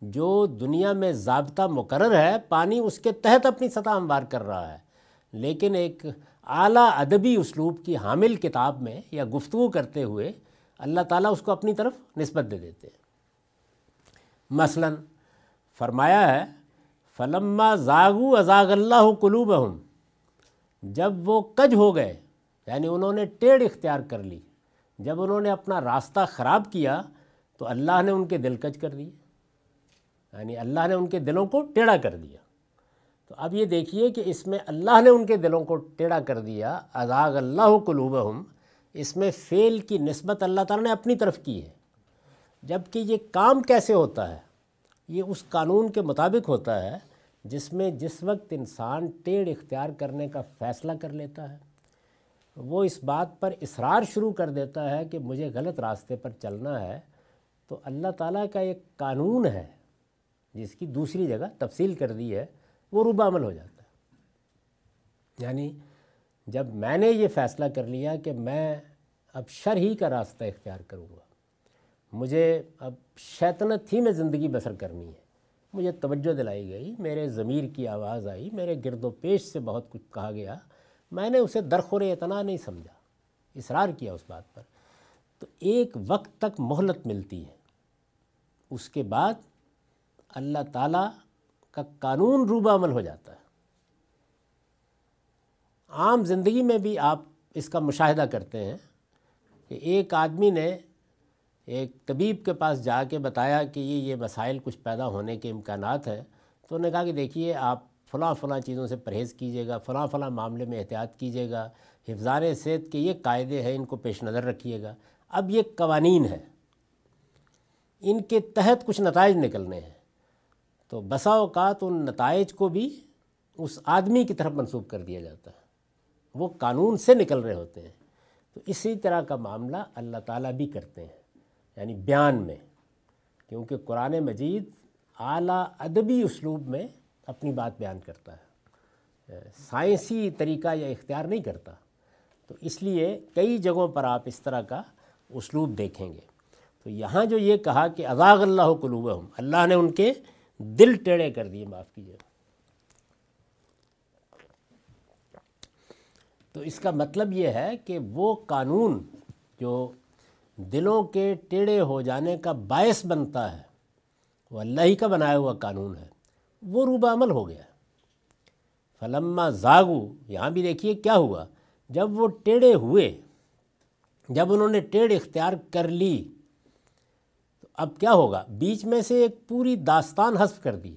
جو دنیا میں ضابطہ مقرر ہے، پانی اس کے تحت اپنی سطح ہموار کر رہا ہے۔ لیکن ایک اعلیٰ ادبی اسلوب کی حامل کتاب میں یا گفتگو کرتے ہوئے اللہ تعالیٰ اس کو اپنی طرف نسبت دے دیتے ہیں۔ مثلا فرمایا ہے، فلما زاغو ازاغ اللہ قلوب جب وہ کج ہو گئے یعنی انہوں نے ٹیڑھ اختیار کر لی، جب انہوں نے اپنا راستہ خراب کیا، تو اللہ نے ان کے دل کج کر دیے۔ یعنی اللہ نے ان کے دلوں کو ٹیڑھا کر دیا۔ تو اب یہ دیکھیے کہ اس میں اللہ نے ان کے دلوں کو ٹیڑھا کر دیا ازاغ اللہ قلوب اس میں فعل کی نسبت اللہ تعالیٰ نے اپنی طرف کی ہے۔ جبکہ یہ کام کیسے ہوتا ہے؟ یہ اس قانون کے مطابق ہوتا ہے جس میں جس وقت انسان ٹیڑھ اختیار کرنے کا فیصلہ کر لیتا ہے، وہ اس بات پر اصرار شروع کر دیتا ہے کہ مجھے غلط راستے پر چلنا ہے۔ تو اللہ تعالیٰ کا ایک قانون ہے، جس کی دوسری جگہ تفصیل کر دی ہے۔ وہ روبہ عمل ہو جاتا ہے۔ یعنی جب میں نے یہ فیصلہ کر لیا کہ میں اب شر ہی کا راستہ اختیار کروں گا، مجھے اب شیطنت ہی میں زندگی بسر کرنی ہے۔ مجھے توجہ دلائی گئی، میرے ضمیر کی آواز آئی، میرے گرد و پیش سے بہت کچھ کہا گیا۔ میں نے اسے درخور اتنا نہیں سمجھا، اصرار کیا اس بات پر۔ تو ایک وقت تک مہلت ملتی ہے۔ اس کے بعد اللہ تعالیٰ کا قانون روبہ عمل ہو جاتا ہے۔ عام زندگی میں بھی آپ اس کا مشاہدہ کرتے ہیں کہ ایک آدمی نے ایک طبیب کے پاس جا کے بتایا کہ یہ یہ مسائل کچھ پیدا ہونے کے امکانات ہیں۔ تو انہوں نے کہا کہ دیکھیے، آپ فلاں فلاں چیزوں سے پرہیز کیجیے گا، فلاں فلاں معاملے میں احتیاط کیجیے گا، حفظان صحت کے یہ قاعدے ہیں، ان کو پیش نظر رکھیے گا۔ اب یہ قوانین ہے ان کے تحت کچھ نتائج نکلنے ہیں۔ تو بسا اوقات ان نتائج کو بھی اس آدمی کی طرف منسوخ کر دیا جاتا ہے۔ وہ قانون سے نکل رہے ہوتے ہیں۔ تو اسی طرح کا معاملہ اللہ تعالیٰ بھی کرتے ہیں۔ یعنی بیان میں۔ کیونکہ قرآن مجید اعلیٰ ادبی اسلوب میں اپنی بات بیان کرتا ہے۔ سائنسی طریقہ یا اختیار نہیں کرتا۔ تو اس لیے کئی جگہوں پر آپ اس طرح کا اسلوب دیکھیں گے۔ تو یہاں جو یہ کہا کہ اذاغ اللہ قلوبہم، اللہ نے ان کے دل ٹیڑے کر دیے، معاف کیجیے۔ تو اس کا مطلب یہ ہے کہ وہ قانون جو دلوں کے ٹیڑے ہو جانے کا باعث بنتا ہے، وہ اللہ ہی کا بنایا ہوا قانون ہے، وہ روبہ عمل ہو گیا۔ فلما زاگو یہاں بھی دیکھیے کیا ہوا۔ جب وہ ٹیڑے ہوئے، جب انہوں نے ٹیڑھ اختیار کر لی اب کیا ہوگا؟ بیچ میں سے ایک پوری داستان حذف کر دی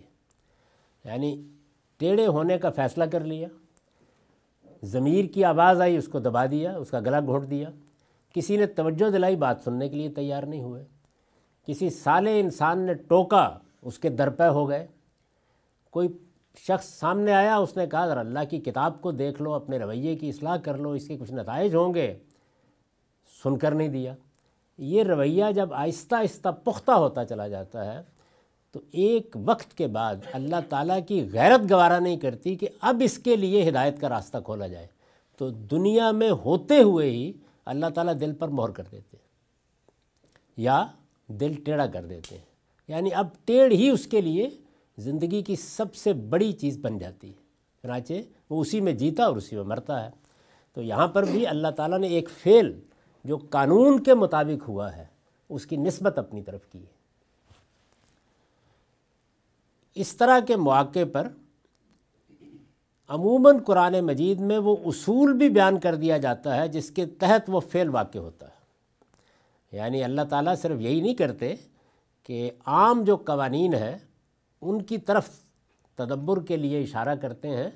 یعنی ٹیڑے ہونے کا فیصلہ کر لیا۔ ضمیر کی آواز آئی، اس کو دبا دیا، اس کا گلا گھونٹ دیا۔ کسی نے توجہ دلائی، بات سننے کے لیے تیار نہیں ہوئے۔ کسی سالے انسان نے ٹوکا، اس کے درپے ہو گئے۔ کوئی شخص سامنے آیا، اس نے کہا، ذرا اللہ کی کتاب کو دیکھ لو، اپنے رویے کی اصلاح کر لو، اس کے کچھ نتائج ہوں گے۔ سن کر نہیں دیا۔ یہ رویہ جب آہستہ آہستہ پختہ ہوتا چلا جاتا ہے، تو ایک وقت کے بعد اللہ تعالیٰ کی غیرت گوارہ نہیں کرتی کہ اب اس کے لیے ہدایت کا راستہ کھولا جائے۔ تو دنیا میں ہوتے ہوئے ہی اللہ تعالیٰ دل پر مہر کر دیتے ہیں یا دل ٹیڑھا کر دیتے ہیں۔ یعنی اب ٹیڑھ ہی اس کے لیے زندگی کی سب سے بڑی چیز بن جاتی ہے۔ چنانچہ وہ اسی میں جیتا اور اسی میں مرتا ہے۔ تو یہاں پر بھی اللہ تعالیٰ نے ایک فعل جو قانون کے مطابق ہوا ہے، اس کی نسبت اپنی طرف کی ہے۔ اس طرح کے مواقع پر عموماً قرآن مجید میں وہ اصول بھی بیان کر دیا جاتا ہے، جس کے تحت وہ فعل واقع ہوتا ہے۔ یعنی اللہ تعالیٰ صرف یہی نہیں کرتے کہ عام جو قوانین ہیں، ان کی طرف تدبر کے لیے اشارہ کرتے ہیں،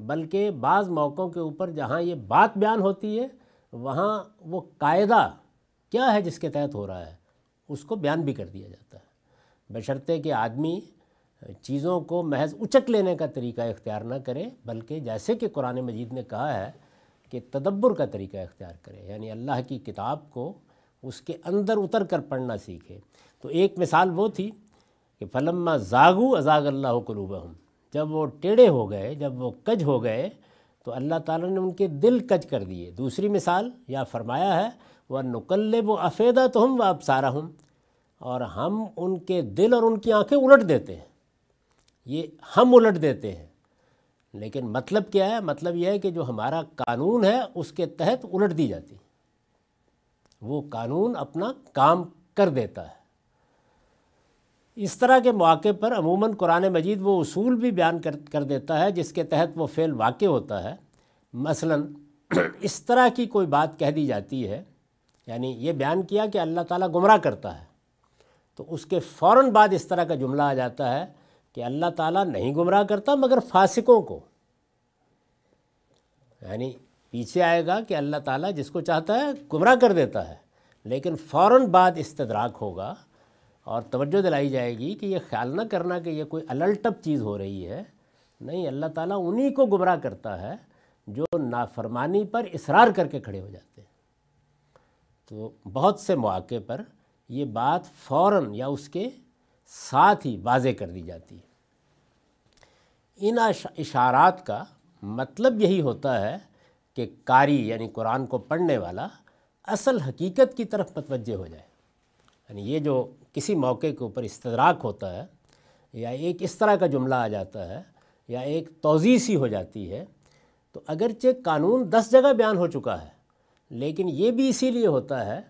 بلکہ بعض موقعوں کے اوپر جہاں یہ بات بیان ہوتی ہے وہاں وہ قاعدہ کیا ہے جس کے تحت ہو رہا ہے، اس کو بیان بھی کر دیا جاتا ہے۔ بشرطے کہ آدمی چیزوں کو محض اچک لینے کا طریقہ اختیار نہ کرے، بلکہ جیسے کہ قرآن مجید نے کہا ہے کہ تدبر کا طریقہ اختیار کرے یعنی اللہ کی کتاب کو اس کے اندر اتر کر پڑھنا سیکھے۔ تو ایک مثال وہ تھی کہ فلما زاگو ازاغ اللہ قلوبہم، جب وہ ٹیڑے ہو گئے، جب وہ کج ہو گئے تو اللہ تعالیٰ نے ان کے دل کج کر دیے۔ دوسری مثال یا فرمایا ہے وہ نقلب و افیدہ تو ہم و اب ہوں اور ہم ان کے دل اور ان کی آنکھیں الٹ دیتے ہیں۔ یہ ہم الٹ دیتے ہیں۔ لیکن مطلب کیا ہے؟ مطلب یہ ہے کہ جو ہمارا قانون ہے، اس کے تحت الٹ دی جاتی۔ وہ قانون اپنا کام کر دیتا ہے۔ اس طرح کے مواقع پر عموماً قرآن مجید وہ اصول بھی بیان کر کر دیتا ہے جس کے تحت وہ فعل واقع ہوتا ہے۔ مثلا [clears throat] اس طرح کی کوئی بات کہہ دی جاتی ہے یعنی یہ بیان کیا کہ اللہ تعالیٰ گمراہ کرتا ہے، تو اس کے فوراً بعد اس طرح کا جملہ آ جاتا ہے کہ اللہ تعالیٰ نہیں گمراہ کرتا مگر فاسقوں کو۔ یعنی پیچھے آئے گا کہ اللہ تعالیٰ جس کو چاہتا ہے گمراہ کر دیتا ہے، لیکن فوراً بعد استدراک ہوگا۔ اور توجہ دلائی جائے گی کہ یہ خیال نہ کرنا کہ یہ کوئی اللٹپ چیز ہو رہی ہے۔ نہیں، اللہ تعالیٰ انہی کو گمراہ کرتا ہے جو نافرمانی پر اصرار کر کے کھڑے ہو جاتے ہیں۔ تو بہت سے مواقع پر یہ بات فوراً یا اس کے ساتھ ہی واضح کر دی جاتی ہے۔ ان اشارات کا مطلب یہی ہوتا ہے کہ قاری یعنی قرآن کو پڑھنے والا اصل حقیقت کی طرف متوجہ ہو جائے۔ یعنی یہ جو کسی موقع کے اوپر استدراک ہوتا ہے یا ایک اس طرح کا جملہ آ جاتا ہے یا ایک توضیع سی ہو جاتی ہے، تو اگرچہ قانون دس جگہ بیان ہو چکا ہے، لیکن یہ بھی اسی لیے ہوتا ہے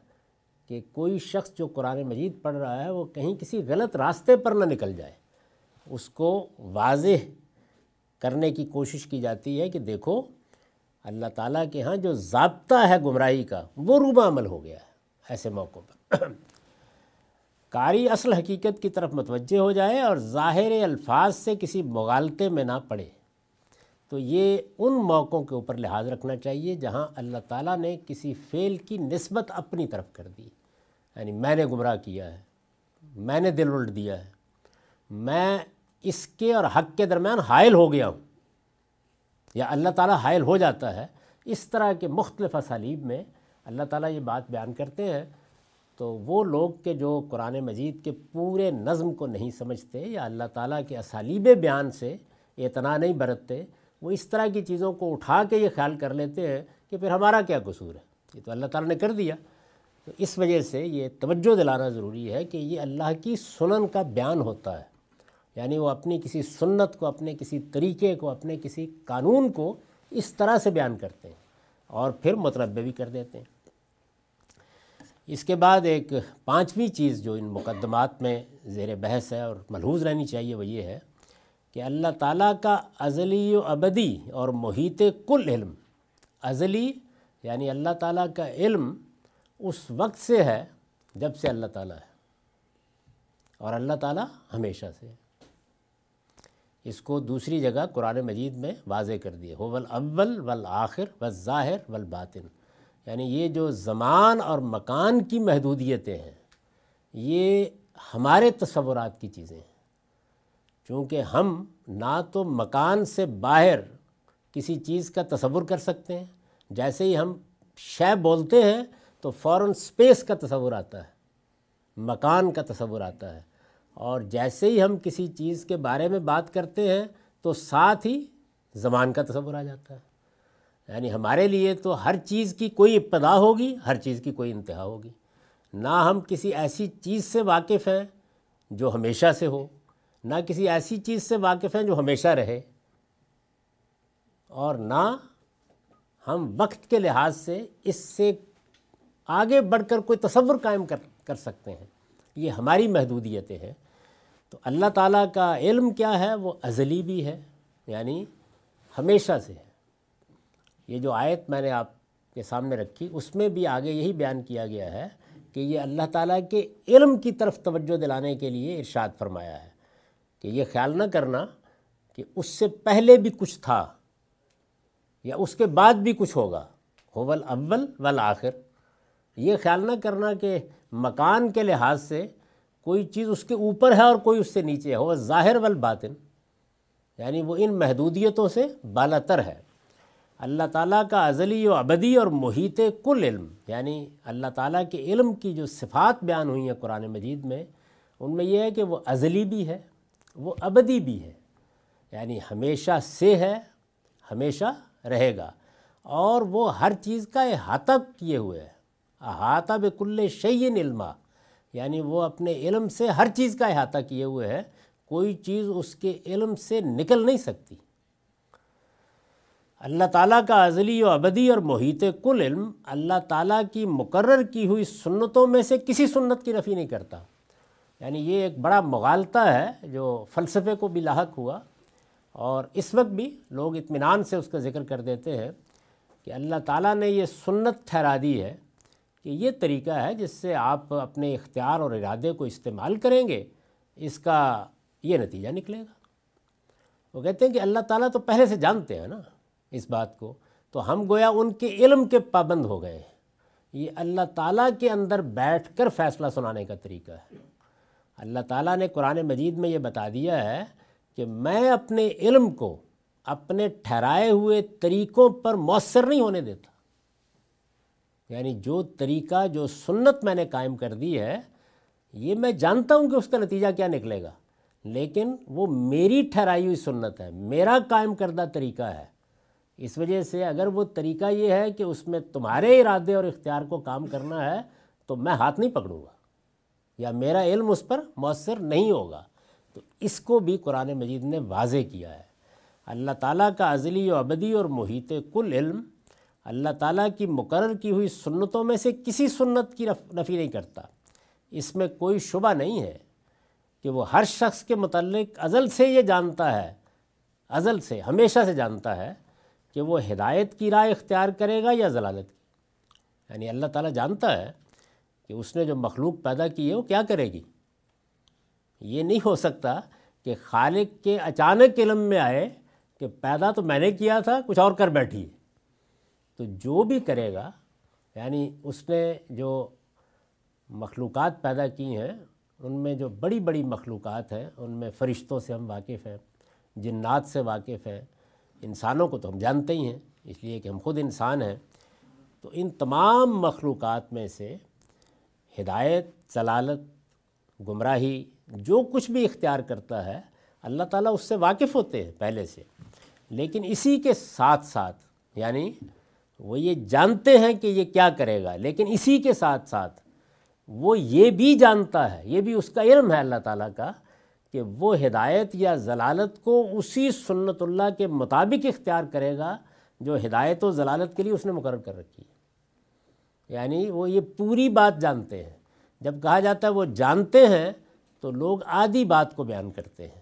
کہ کوئی شخص جو قرآن مجید پڑھ رہا ہے، وہ کہیں کسی غلط راستے پر نہ نکل جائے۔ اس کو واضح کرنے کی کوشش کی جاتی ہے کہ دیکھو، اللہ تعالیٰ کے ہاں جو ضابطہ ہے گمراہی کا، وہ روبہ عمل ہو گیا ہے ایسے موقعوں پر۔ قاری اصل حقیقت کی طرف متوجہ ہو جائے اور ظاہر الفاظ سے کسی مغالطے میں نہ پڑے۔ تو یہ ان موقعوں کے اوپر لحاظ رکھنا چاہیے جہاں اللہ تعالیٰ نے کسی فعل کی نسبت اپنی طرف کر دی۔ یعنی میں نے گمراہ کیا ہے، میں نے دل الٹ دیا ہے، میں اس کے اور حق کے درمیان حائل ہو گیا ہوں۔ یا اللہ تعالیٰ حائل ہو جاتا ہے۔ اس طرح کے مختلف اسالیب میں اللہ تعالیٰ یہ بات بیان کرتے ہیں تو وہ لوگ کے جو قرآن مجید کے پورے نظم کو نہیں سمجھتے یا اللہ تعالیٰ کے اسالیب بیان سے اعتنا نہیں برتتے، وہ اس طرح کی چیزوں کو اٹھا کے یہ خیال کر لیتے ہیں کہ پھر ہمارا کیا قصور ہے؟ یہ تو اللہ تعالیٰ نے کر دیا۔ تو اس وجہ سے یہ توجہ دلانا ضروری ہے کہ یہ اللہ کی سنن کا بیان ہوتا ہے۔ یعنی وہ اپنی کسی سنت کو، اپنے کسی طریقے کو، اپنے کسی قانون کو اس طرح سے بیان کرتے ہیں اور پھر متنبع بھی کر دیتے ہیں۔ اس کے بعد ایک پانچویں چیز جو ان مقدمات میں زیر بحث ہے اور ملحوظ رہنی چاہیے وہ یہ ہے کہ اللہ تعالیٰ کا ازلی و ابدی اور محیط کل علم، ازلی یعنی اللہ تعالیٰ کا علم اس وقت سے ہے جب سے اللہ تعالیٰ ہے اور اللہ تعالیٰ ہمیشہ سے ہے۔ اس کو دوسری جگہ قرآن مجید میں واضح کر دیے ہو اول والآخر والظاہر والباطن۔ یعنی یہ جو زمان اور مکان کی محدودیتیں ہیں، یہ ہمارے تصورات کی چیزیں ہیں۔ چونکہ ہم نہ تو مکان سے باہر کسی چیز کا تصور کر سکتے ہیں، جیسے ہی ہم شے بولتے ہیں تو فوراً سپیس کا تصور آتا ہے، مکان کا تصور آتا ہے۔ اور جیسے ہی ہم کسی چیز کے بارے میں بات کرتے ہیں تو ساتھ ہی زمان کا تصور آ جاتا ہے۔ یعنی ہمارے لیے تو ہر چیز کی کوئی ابتدا ہوگی، ہر چیز کی کوئی انتہا ہوگی۔ نہ ہم کسی ایسی چیز سے واقف ہیں جو ہمیشہ سے ہو، نہ کسی ایسی چیز سے واقف ہیں جو ہمیشہ رہے۔ اور نہ ہم وقت کے لحاظ سے اس سے آگے بڑھ کر کوئی تصور قائم کر کر سکتے ہیں۔ یہ ہماری محدودیتیں ہیں۔ تو اللہ تعالیٰ کا علم کیا ہے؟ وہ ازلی بھی ہے یعنی ہمیشہ سے ہے۔ یہ جو آیت میں نے آپ کے سامنے رکھی، اس میں بھی آگے یہی بیان کیا گیا ہے کہ یہ اللہ تعالیٰ کے علم کی طرف توجہ دلانے کے لیے ارشاد فرمایا ہے کہ یہ خیال نہ کرنا کہ اس سے پہلے بھی کچھ تھا یا اس کے بعد بھی کچھ ہوگا۔ ہوول اول والآخر یہ خیال نہ کرنا کہ مکان کے لحاظ سے کوئی چیز اس کے اوپر ہے اور کوئی اس سے نیچے ہے۔ وہ ظاہر والباطن۔ یعنی وہ ان محدودیتوں سے بالاتر ہے۔ اللہ تعالیٰ کا ازلی و ابدی اور محیط کل علم یعنی اللہ تعالیٰ کے علم کی جو صفات بیان ہوئی ہیں قرآن مجید میں، ان میں یہ ہے کہ وہ ازلی بھی ہے، وہ ابدی بھی ہے یعنی ہمیشہ سے ہے، ہمیشہ رہے گا، اور وہ ہر چیز کا احاطہ کیے ہوئے ہے۔ احاطہ بکل شعین علما یعنی وہ اپنے علم سے ہر چیز کا احاطہ کیے ہوئے ہے، کوئی چیز اس کے علم سے نکل نہیں سکتی۔ اللہ تعالیٰ کا ازلی و ابدی اور محیط کل علم اللہ تعالیٰ کی مقرر کی ہوئی سنتوں میں سے کسی سنت کی نفی نہیں کرتا۔ یعنی یہ ایک بڑا مغالطہ ہے جو فلسفے کو بھی لاحق ہوا اور اس وقت بھی لوگ اطمینان سے اس کا ذکر کر دیتے ہیں کہ اللہ تعالیٰ نے یہ سنت ٹھہرا دی ہے کہ یہ طریقہ ہے جس سے آپ اپنے اختیار اور ارادے کو استعمال کریں گے، اس کا یہ نتیجہ نکلے گا۔ وہ کہتے ہیں کہ اللہ تعالیٰ تو پہلے سے جانتے ہیں نا۔ اس بات کو، تو ہم گویا ان کے علم کے پابند ہو گئے۔ ہیں یہ اللہ تعالیٰ کے اندر بیٹھ کر فیصلہ سنانے کا طریقہ ہے۔ اللہ تعالیٰ نے قرآن مجید میں یہ بتا دیا ہے کہ میں اپنے علم کو اپنے ٹھہرائے ہوئے طریقوں پر مؤثر نہیں ہونے دیتا۔ یعنی جو طریقہ، جو سنت میں نے قائم کر دی ہے، یہ میں جانتا ہوں کہ اس کا نتیجہ کیا نکلے گا۔ لیکن وہ میری ٹھہرائی ہوئی سنت ہے، میرا قائم کردہ طریقہ ہے۔ اس وجہ سے اگر وہ طریقہ یہ ہے کہ اس میں تمہارے ارادے اور اختیار کو کام کرنا ہے، تو میں ہاتھ نہیں پکڑوں گا، یا میرا علم اس پر مؤثر نہیں ہوگا۔ تو اس کو بھی قرآن مجید نے واضح کیا ہے۔ اللہ تعالیٰ کا ازلی و ابدی اور محیط کل علم، اللہ تعالیٰ کی مقرر کی ہوئی سنتوں میں سے کسی سنت کی نفی نہیں کرتا۔ اس میں کوئی شبہ نہیں ہے کہ وہ ہر شخص کے متعلق ازل سے یہ جانتا ہے، ازل سے، ہمیشہ سے جانتا ہے۔ کہ وہ ہدایت کی رائے اختیار کرے گا یا ضلالت کی؟ یعنی اللہ تعالیٰ جانتا ہے کہ اس نے جو مخلوق پیدا کی ہے وہ کیا کرے گی؟ یہ نہیں ہو سکتا کہ خالق کے اچانک علم میں آئے کہ پیدا تو میں نے کیا تھا، کچھ اور کر بیٹھی تو جو بھی کرے گا یعنی اس نے جو مخلوقات پیدا کی ہیں، ان میں جو بڑی بڑی مخلوقات ہیں، ان میں فرشتوں سے ہم واقف ہیں، جنات سے واقف ہیں انسانوں کو تو ہم جانتے ہی ہیں، اس لیے کہ ہم خود انسان ہیں۔ تو ان تمام مخلوقات میں سے ہدایت ضلالت گمراہی، جو کچھ بھی اختیار کرتا ہے، اللہ تعالیٰ اس سے واقف ہوتے ہیں پہلے سے۔ لیکن اسی کے ساتھ ساتھ یعنی وہ یہ جانتے ہیں کہ یہ کیا کرے گا، لیکن اسی کے ساتھ ساتھ وہ یہ بھی جانتا ہے، یہ بھی اس کا علم ہے اللہ تعالیٰ کا کہ وہ ہدایت یا ضلالت کو اسی سنت اللہ کے مطابق اختیار کرے گا جو ہدایت و ضلالت کے لیے اس نے مقرر کر رکھی ہے۔ یعنی وہ یہ پوری بات جانتے ہیں۔ جب کہا جاتا ہے وہ جانتے ہیں تو لوگ آدھی بات کو بیان کرتے ہیں۔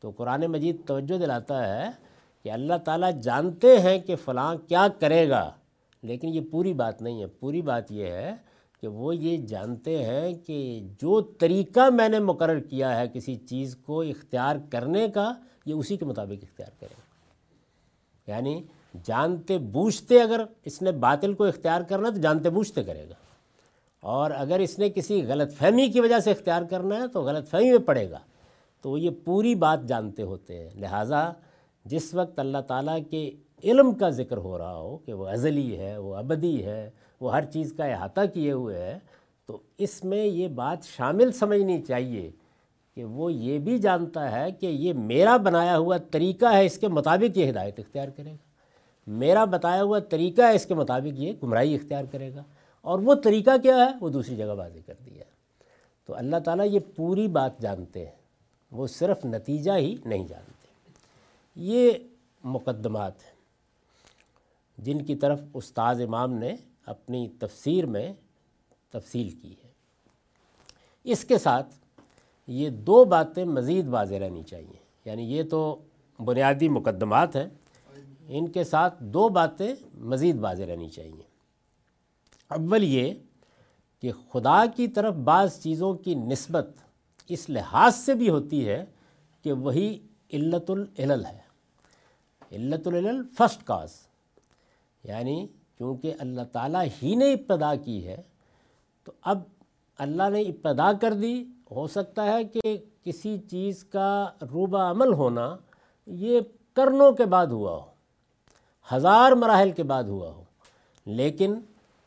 تو قرآن مجید توجہ دلاتا ہے کہ اللہ تعالیٰ جانتے ہیں کہ فلاں کیا کرے گا، لیکن یہ پوری بات نہیں ہے۔ پوری بات یہ ہے کہ وہ یہ جانتے ہیں کہ جو طریقہ میں نے مقرر کیا ہے کسی چیز کو اختیار کرنے کا، یہ اسی کے مطابق اختیار کرے گا یعنی جانتے بوجھتے اگر اس نے باطل کو اختیار کرنا تو جانتے بوجھتے کرے گا۔ اور اگر اس نے کسی غلط فہمی کی وجہ سے اختیار کرنا ہے تو غلط فہمی میں پڑے گا۔ تو یہ پوری بات جانتے ہوتے ہیں۔ لہٰذا جس وقت اللہ تعالیٰ کے علم کا ذکر ہو رہا ہو کہ وہ ازلی ہے، وہ ابدی ہے وہ ہر چیز کا احاطہ کیے ہوئے ہے، تو اس میں یہ بات شامل سمجھنی چاہیے کہ وہ یہ بھی جانتا ہے کہ یہ میرا بنایا ہوا طریقہ ہے، اس کے مطابق یہ ہدایت اختیار کرے گا۔ میرا بتایا ہوا طریقہ ہے، اس کے مطابق یہ گمراہی اختیار کرے گا۔ اور وہ طریقہ کیا ہے؟ وہ دوسری جگہ واضح کر دیا ہے۔ تو اللہ تعالیٰ یہ پوری بات جانتے ہیں، وہ صرف نتیجہ ہی نہیں جانتے۔ یہ مقدمات ہیں۔ جن کی طرف استاذ امام نے اپنی تفسیر میں تفصیل کی ہے۔ اس کے ساتھ یہ دو باتیں مزید واضح رہنی چاہیے۔ یعنی یہ تو بنیادی مقدمات ہیں۔ ان کے ساتھ دو باتیں مزید واضح رہنی چاہیے۔ اول یہ کہ خدا کی طرف بعض چیزوں کی نسبت اس لحاظ سے بھی ہوتی ہے کہ وہی علت العلل ہے۔ علت العلل فسٹ کاز یعنی کیونکہ اللہ تعالیٰ ہی نے ابتدا کی ہے، تو اب اللہ نے ابتدا کر دی، ہو سکتا ہے کہ کسی چیز کا روبہ عمل ہونا یہ کرنوں کے بعد ہوا ہو، ہزار مراحل کے بعد ہوا ہو، لیکن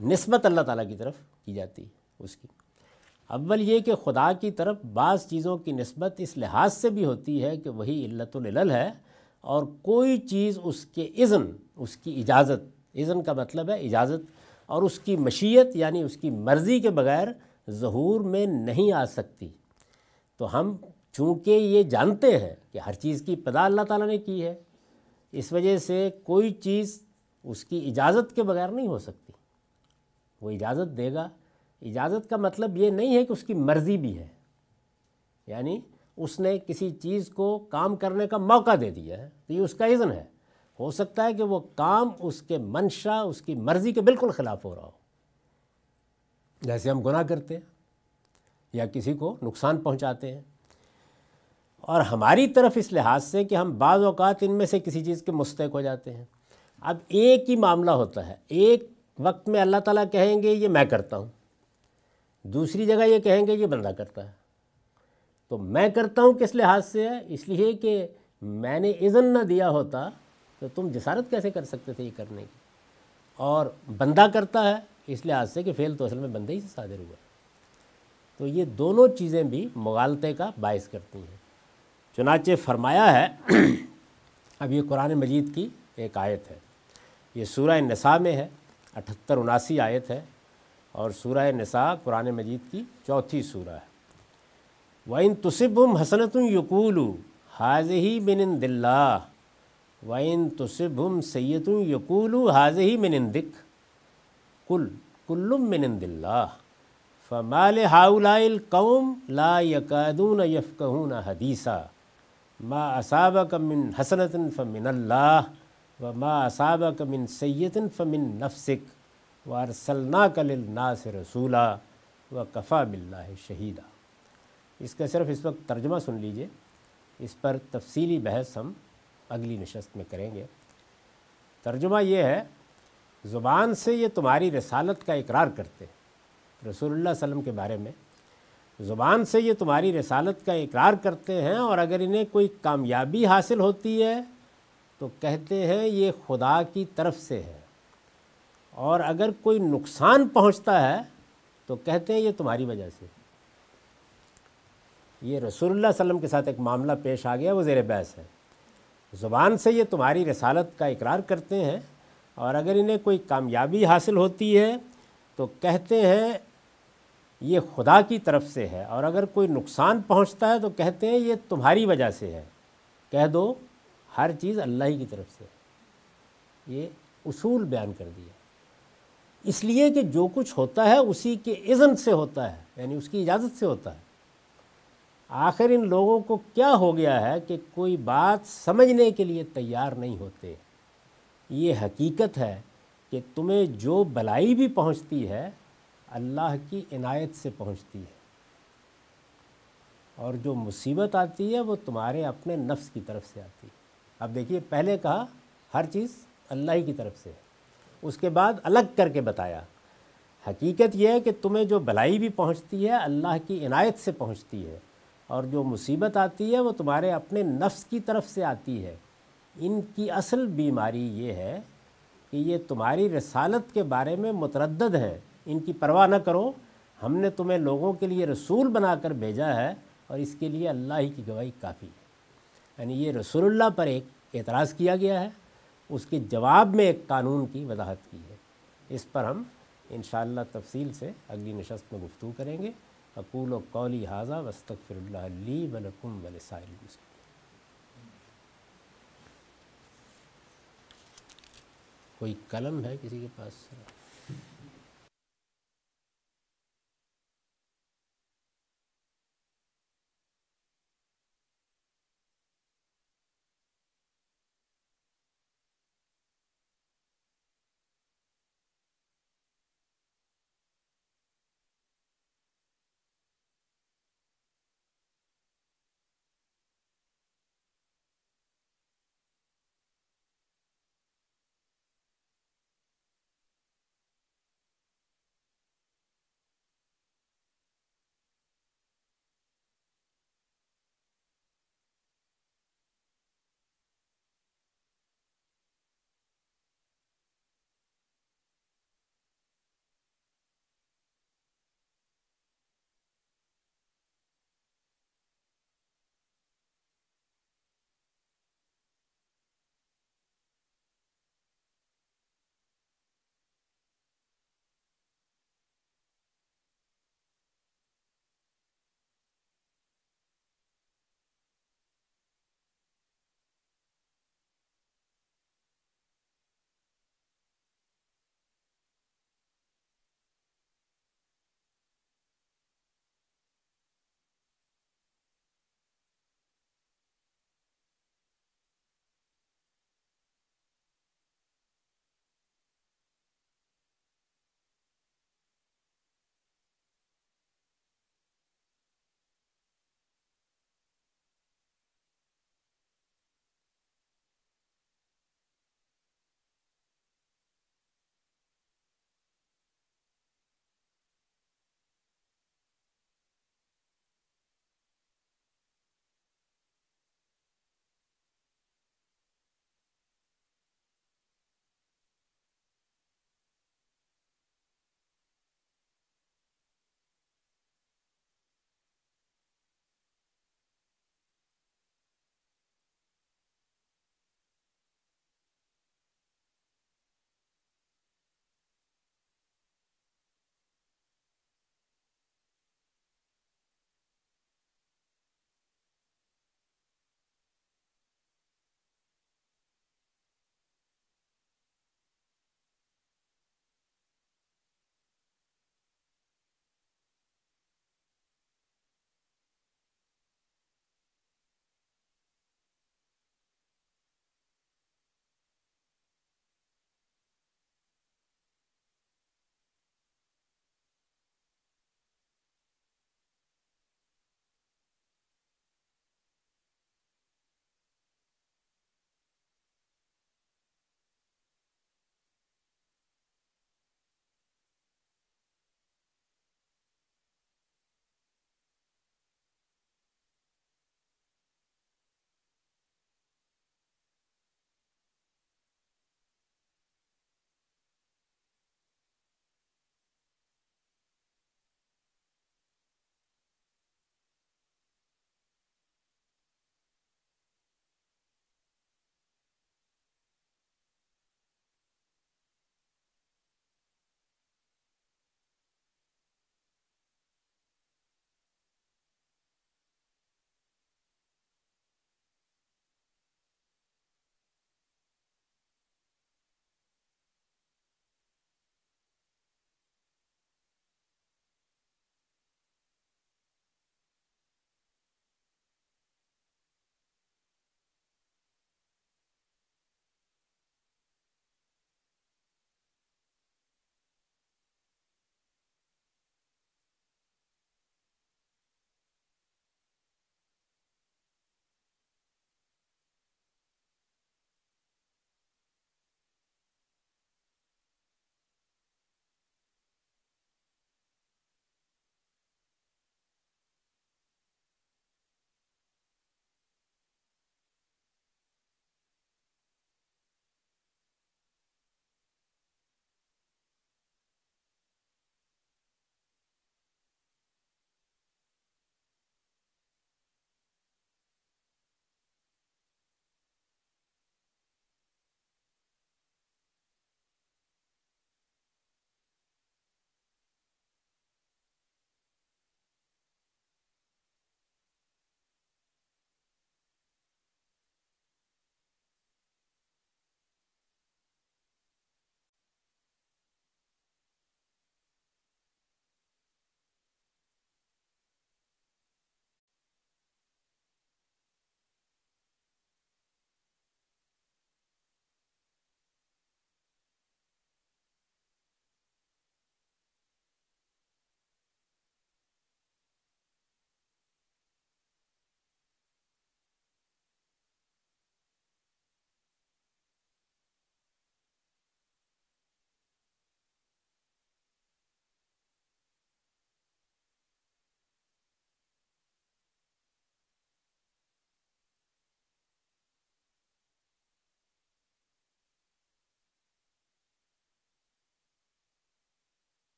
نسبت اللہ تعالیٰ کی طرف کی جاتی ہے اس کی۔ اول یہ کہ خدا کی طرف بعض چیزوں کی نسبت اس لحاظ سے بھی ہوتی ہے کہ وہی علت العلل ہے اور کوئی چیز اس کے اذن، اس کی اجازت اذن کا مطلب ہے اجازت اور اس کی مشیت یعنی اس کی مرضی کے بغیر ظہور میں نہیں آ سکتی۔ تو ہم چونکہ یہ جانتے ہیں کہ ہر چیز کی پدا اللہ تعالیٰ نے کی ہے، اس وجہ سے کوئی چیز اس کی اجازت کے بغیر نہیں ہو سکتی۔ وہ اجازت دے گا۔ اجازت کا مطلب یہ نہیں ہے کہ اس کی مرضی بھی ہے۔ یعنی اس نے کسی چیز کو کام کرنے کا موقع دے دیا ہے، تو یہ اس کا اذن ہے۔ ہو سکتا ہے کہ وہ کام اس کے منشا، اس کی مرضی کے بالکل خلاف ہو رہا ہو۔ جیسے ہم گناہ کرتے ہیں یا کسی کو نقصان پہنچاتے ہیں۔ اور ہماری طرف اس لحاظ سے کہ ہم بعض اوقات ان میں سے کسی چیز کے مستق ہو جاتے ہیں۔ اب ایک ہی معاملہ ہوتا ہے۔ ایک وقت میں اللہ تعالیٰ کہیں گے، یہ میں کرتا ہوں۔ دوسری جگہ یہ کہیں گے، یہ بندہ کرتا ہے۔ تو میں کرتا ہوں کس لحاظ سے؟ ہے اس لیے کہ میں نے اذن نہ دیا ہوتا تو تم جسارت کیسے کر سکتے تھے یہ کرنے کی؟ اور بندہ کرتا ہے، اس لحاظ سے کہ فیل تو اصل میں بندے ہی سے صادر ہوا۔ تو یہ دونوں چیزیں بھی مغالطے کا باعث کرتی ہیں۔ چنانچہ فرمایا ہے، [clears throat] اب یہ قرآن مجید کی ایک آیت ہے۔ یہ سورہ نساء میں ہے، اٹھتر، اناسی آیت ہے۔ اور سورہ نساء قرآن مجید کی چوتھی سورہ ہے۔ وَإِن تُصِبْهُمْ حَسَنَةٌ يُقُولُوا حَاذِهِ مِنْ عِنْدِ اللَّهِ وَإِن تُصِبْهُمْ سَيِّئَةٌ يُقُولُوا هَاذِهِ مِنْ عِنْدِكَ قُلْ، كُلٌّ مِنْ عِنْدِ اللَّهِ فَمَا لِهَؤُلَاءِ الْقَوْمِ لَا يَكَادُونَ يَفْقَهُونَ حَدِيثًا مَا أَصَابَكَ مِنْ حَسَنَةٍ فَمِنَ اللَّهِ وما اصابك من سید فمن نفسک وارسلناک للناس رسولا وکفا باللہ شہیدہ اس کا صرف اس وقت ترجمہ سن لیجیے۔ اس پر تفصیلی بحث ہم اگلی نشست میں کریں گے۔ ترجمہ یہ ہے، زبان سے یہ تمہاری رسالت کا اقرار کرتے رسول اللہ علیہ وسلم کے بارے میں، زبان سے یہ تمہاری رسالت کا اقرار کرتے ہیں اور اگر انہیں کوئی کامیابی حاصل ہوتی ہے تو کہتے ہیں یہ خدا کی طرف سے ہے۔ اور اگر کوئی نقصان پہنچتا ہے تو کہتے ہیں یہ تمہاری وجہ سے۔ یہ رسول اللہ علیہ وسلم کے ساتھ ایک معاملہ پیش آ گیا، وہ زیر بحث ہے۔ زبان سے یہ تمہاری رسالت کا اقرار کرتے ہیں اور اگر انہیں کوئی کامیابی حاصل ہوتی ہے تو کہتے ہیں یہ خدا کی طرف سے ہے اور اگر کوئی نقصان پہنچتا ہے تو کہتے ہیں یہ تمہاری وجہ سے ہے۔ کہہ دو، ہر چیز اللہ ہی کی طرف سے یہ اصول بیان کر دیا۔ اس لیے کہ جو کچھ ہوتا ہے اسی کے اذن سے ہوتا ہے یعنی اس کی اجازت سے ہوتا ہے۔ آخر ان لوگوں کو کیا ہو گیا ہے کہ کوئی بات سمجھنے کے لیے تیار نہیں ہوتے؟ یہ حقیقت ہے کہ تمہیں جو بلائی بھی پہنچتی ہے، اللہ کی عنایت سے پہنچتی ہے۔ اور جو مصیبت آتی ہے، وہ تمہارے اپنے نفس کی طرف سے آتی۔ ہے اب دیکھیے، پہلے کہا، ہر چیز اللہ ہی کی طرف سے ہے۔ اس کے بعد الگ کر کے بتایا۔ حقیقت یہ ہے کہ تمہیں جو بلائی بھی پہنچتی ہے، اللہ کی عنایت سے پہنچتی ہے۔ اور جو مصیبت آتی ہے وہ تمہارے اپنے نفس کی طرف سے آتی ہے۔ ان کی اصل بیماری یہ ہے کہ یہ تمہاری رسالت کے بارے میں متردد ہے ان کی پرواہ نہ کرو۔ ہم نے تمہیں لوگوں کے لیے رسول بنا کر بھیجا ہے اور اس کے لیے اللہ ہی کی گواہی کافی ہے۔ یعنی یہ رسول اللہ پر ایک اعتراض کیا گیا ہے۔ اس کے جواب میں ایک قانون کی وضاحت کی ہے۔ اس پر ہم انشاءاللہ تفصیل سے اگلی نشست میں گفتگو کریں گے۔ اقول و قولی حاضہ وسطر اللہ علی ولکم ولسائل مسلم کوئی قلم ہے کسی کے پاس؟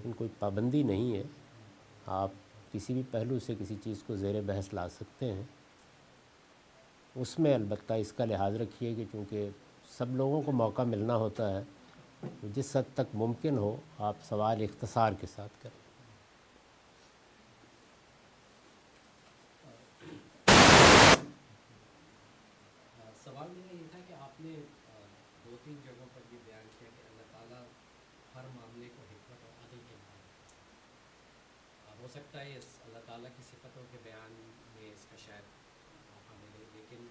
لیکن کوئی پابندی نہیں ہے۔ آپ کسی بھی پہلو سے کسی چیز کو زیر بحث لا سکتے ہیں۔ اس میں البتہ اس کا لحاظ رکھیے کہ چونکہ سب لوگوں کو موقع ملنا ہوتا ہے جس حد تک ممکن ہو آپ سوال اختصار کے ساتھ کریں سوال میرا یہ تھا کہ آپ نے دو تین جگہوں پر یہ بیان کیا کہ اللہ تعالیٰ ہر معاملے کو حکمت اور عدل کے بیان ہو سکتا ہے، اس اللہ تعالیٰ کی صفتوں کے بیان میں اس کا شاید موقع ملے۔ لیکن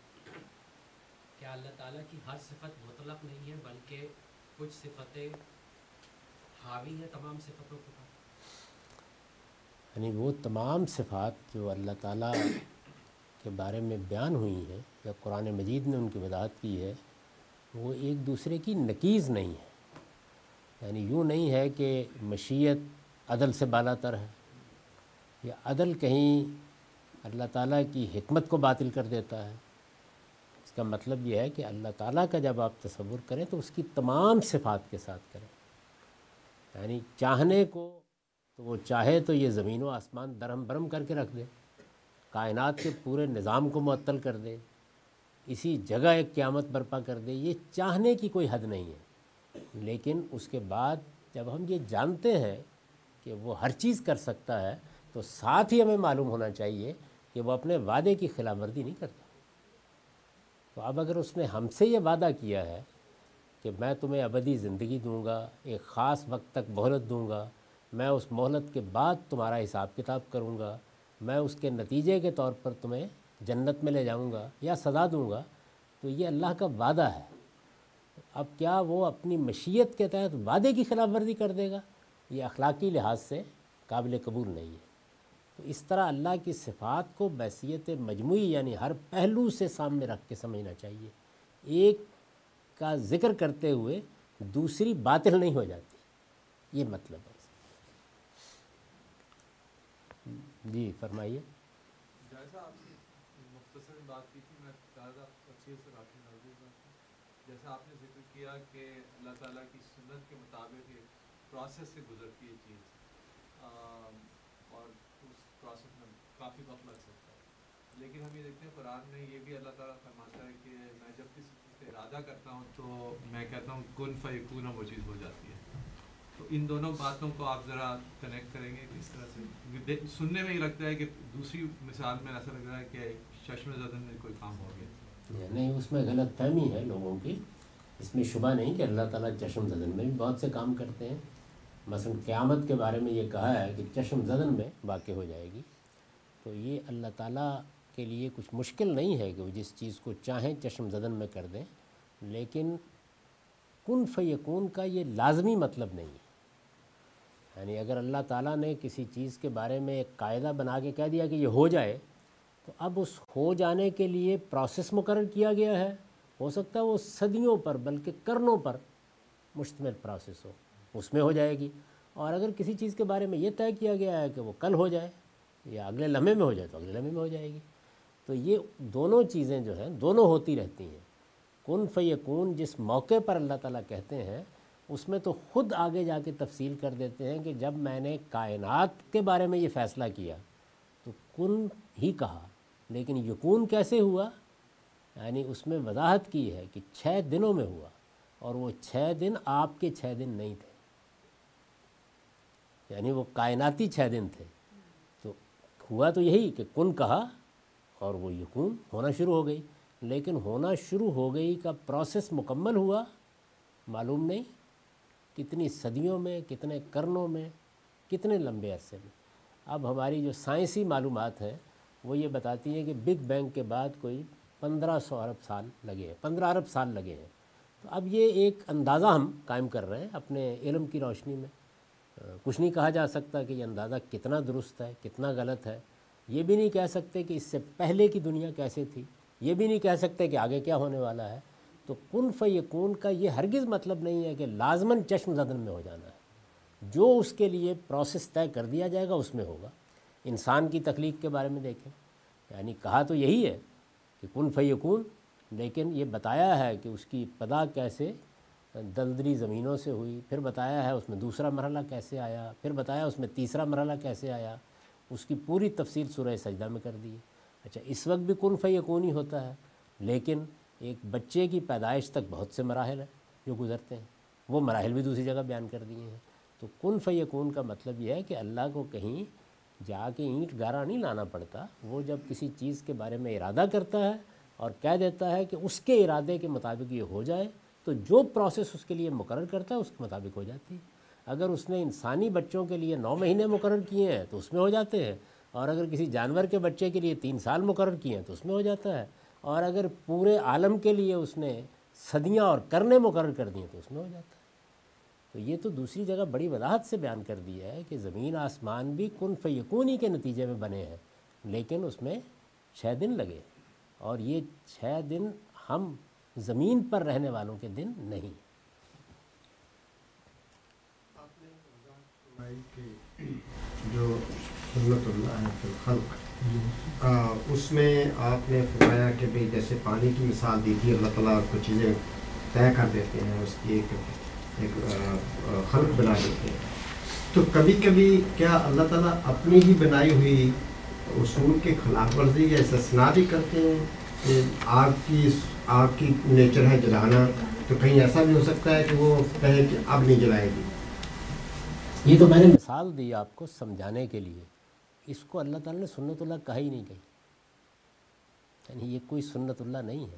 کیا اللہ تعالیٰ کی ہر صفت مطلق نہیں ہے، بلکہ کچھ صفتیں حاوی ہیں تمام صفتوں کے پاس یعنی وہ تمام صفات جو اللہ تعالیٰ کے بارے میں بیان ہوئی ہیں، یا قرآن مجید نے ان کی وضاحت کی ہے، وہ ایک دوسرے کی نقیز نہیں ہے۔ یعنی یوں نہیں ہے کہ مشیت عدل سے بالا تر ہے۔ یا عدل کہیں اللہ تعالیٰ کی حکمت کو باطل کر دیتا ہے، اس کا مطلب یہ ہے کہ اللہ تعالیٰ کا جب آپ تصور کریں تو اس کی تمام صفات کے ساتھ کریں۔ یعنی چاہنے کو تو وہ چاہے تو یہ زمین و آسمان درہم برہم کر کے رکھ دے، کائنات کے پورے نظام کو معطل کر دے، اسی جگہ ایک قیامت برپا کر دے، یہ چاہنے کی کوئی حد نہیں ہے۔ لیکن اس کے بعد جب ہم یہ جانتے ہیں کہ وہ ہر چیز کر سکتا ہے تو ساتھ ہی ہمیں معلوم ہونا چاہیے کہ وہ اپنے وعدے کی خلاف ورزی نہیں کرتا۔ تو اب اگر اس نے ہم سے یہ وعدہ کیا ہے کہ میں تمہیں ابدی زندگی دوں گا، ایک خاص وقت تک مہلت دوں گا، میں اس مہلت کے بعد تمہارا حساب کتاب کروں گا، میں اس کے نتیجے کے طور پر تمہیں جنت میں لے جاؤں گا یا سزا دوں گا، تو یہ اللہ کا وعدہ ہے۔ اب کیا وہ اپنی مشیت کے تحت وعدے کی خلاف ورزی کر دے گا؟ یہ اخلاقی لحاظ سے قابل قبول نہیں ہے۔ تو اس طرح اللہ کی صفات کو بحثیت مجموعی یعنی ہر پہلو سے سامنے رکھ کے سمجھنا چاہیے۔ ایک کا ذکر کرتے ہوئے دوسری باطل نہیں ہو جاتی۔ یہ مطلب ہے۔ جی فرمائیے۔ جیسا آپ نے ذکر کیا کہ اللہ تعالیٰ کی سنت کے مطابق ایک پروسیس سے گزرتی ہے چیز اور اس پروسیس میں کافی وقت لگ سکتا ہے۔ لیکن ہم یہ دیکھتے ہیں، قرآن میں یہ بھی اللہ تعالیٰ فرماتا ہے کہ میں جب کسی چیز کا ارادہ کرتا ہوں تو میں کہتا ہوں، کن فیکون وہ چیز ہو جاتی ہے۔ تو ان دونوں باتوں کو آپ ذرا کنیکٹ کریں گے کس طرح سے۔ سننے میں ہی لگتا ہے کہ دوسری مثال میں ایسا لگ رہا ہے کہ چشم زدن میں کوئی کام ہو گیا۔ نہیں، اس میں غلط فہمی ہے لوگوں کی۔ اس میں شبہ نہیں کہ اللہ تعالیٰ چشم زدن میں بھی بہت سے کام کرتے ہیں۔ مثلا قیامت کے بارے میں یہ کہا ہے کہ چشم زدن میں واقع ہو جائے گی۔ تو یہ اللہ تعالیٰ کے لیے کچھ مشکل نہیں ہے کہ وہ جس چیز کو چاہیں چشم زدن میں کر دیں، لیکن کن فیکون کا یہ لازمی مطلب نہیں ہے۔ یعنی اگر اللہ تعالیٰ نے کسی چیز کے بارے میں ایک قاعدہ بنا کے کہہ دیا کہ یہ ہو جائے، تو اب اس ہو جانے کے لیے پروسیس مقرر کیا گیا ہے۔ ہو سکتا ہے وہ صدیوں پر بلکہ کرنوں پر مشتمل پروسیس ہو، اس میں ہو جائے گی۔ اور اگر کسی چیز کے بارے میں یہ طے کیا گیا ہے کہ وہ کل ہو جائے یا اگلے لمحے میں ہو جائے تو اگلے لمحے میں ہو جائے گی۔ تو یہ دونوں چیزیں جو ہیں، دونوں ہوتی رہتی ہیں۔ کن فیکون، جس موقع پر اللہ تعالیٰ کہتے ہیں، اس میں تو خود آگے جا کے تفصیل کر دیتے ہیں کہ جب میں نے کائنات کے بارے میں یہ فیصلہ کیا، تو کن ہی کہا۔ لیکن یقون کیسے ہوا؟ یعنی اس میں وضاحت کی ہے کہ چھ دنوں میں ہوا اور وہ چھ دن آپ کے چھ دن نہیں تھے۔ یعنی وہ کائناتی چھ دن تھے۔ ہوا تو یہی کہ کن کہا اور وہ یقون ہونا شروع ہو گئی۔ لیکن ہونا شروع ہو گئی کا پروسیس مکمل ہوا، معلوم نہیں کتنی صدیوں میں، کتنے کرنوں میں، کتنے لمبے عرصے میں۔ اب ہماری جو سائنسی معلومات ہیں، وہ یہ بتاتی ہیں کہ بگ بینگ کے بعد کوئی پندرہ سو ارب سال لگے ہیں، پندرہ ارب سال لگے ہیں۔ تو اب یہ ایک اندازہ ہم قائم کر رہے ہیں اپنے علم کی روشنی میں۔ کچھ نہیں کہا جا سکتا کہ یہ اندازہ کتنا درست ہے، کتنا غلط ہے۔ یہ بھی نہیں کہہ سکتے کہ اس سے پہلے کی دنیا کیسے تھی۔ یہ بھی نہیں کہہ سکتے کہ آگے کیا ہونے والا ہے۔ تو کن فیکون کا یہ ہرگز مطلب نہیں ہے کہ لازماً چشم زدن میں ہو جانا ہے۔ جو اس کے لیے پروسیس طے کر دیا جائے گا، اس میں ہوگا۔ انسان کی تخلیق کے بارے میں دیکھیں۔ یعنی کہا تو یہی ہے کہ کن فیکون، لیکن یہ بتایا ہے کہ اس کی پدا کیسے دلدری زمینوں سے ہوئی، پھر بتایا ہے اس میں دوسرا مرحلہ کیسے آیا، پھر بتایا اس میں تیسرا مرحلہ کیسے آیا، اس کی پوری تفصیل سورہ سجدہ میں کر دی۔ اچھا اس وقت بھی کن فیکون ہی ہوتا ہے، لیکن ایک بچے کی پیدائش تک بہت سے مراحل ہیں جو گزرتے ہیں۔ وہ مراحل بھی دوسری جگہ بیان کر دیے ہیں۔ تو کن فیکون کا مطلب یہ ہے کہ اللہ کو کہیں جا کے اینٹ گارا نہیں لانا پڑتا، وہ جب کسی چیز کے بارے میں ارادہ کرتا ہے اور کہہ دیتا ہے کہ اس کے ارادے کے مطابق یہ ہو جائے تو جو پروسیس اس کے لیے مقرر کرتا ہے، اس کے مطابق ہو جاتی ہے۔ اگر اس نے انسانی بچوں کے لیے نو مہینے مقرر کیے ہیں، تو اس میں ہو جاتے ہیں۔ اور اگر کسی جانور کے بچے کے لیے تین سال مقرر کیے ہیں، تو اس میں ہو جاتا ہے۔ اور اگر پورے عالم کے لیے اس نے صدیاں اور کرنے مقرر کر دی ہیں تو اس میں ہو جاتا ہے۔ تو یہ تو دوسری جگہ بڑی وضاحت سے بیان کر دیا ہے کہ زمین آسمان بھی کن فیقونی کے نتیجے میں بنے ہیں، لیکن اس میں چھ دن لگے۔ اور یہ چھ دن ہم زمین پر رہنے والوں کے دن نہیں۔ جو سنت اللہ اس میں آپ نے فرمایا کہ بھئی جیسے پانی کی مثال دی تھی، اللہ تعالیٰ کو چیزیں طے کر دیتے ہیں، اس کی ایک ایک خلق بنا دیتے ہیں۔ تو کبھی کبھی کیا اللہ تعالیٰ اپنی ہی بنائی ہوئی اصول کے خلاف ورزی یا استثناء بھی کرتے ہیں کہ آگ کی آگ کی نیچر ہے جلانا، تو کہیں ایسا بھی ہو سکتا ہے کہ وہ کہے کہ اب نہیں جلائے گی؟ یہ تو میں نے مثال دی آپ کو سمجھانے کے لیے۔ اس کو اللہ تعالیٰ نے سنت اللہ کہا ہی نہیں کہی۔ یعنی یہ کوئی سنت اللہ نہیں ہے۔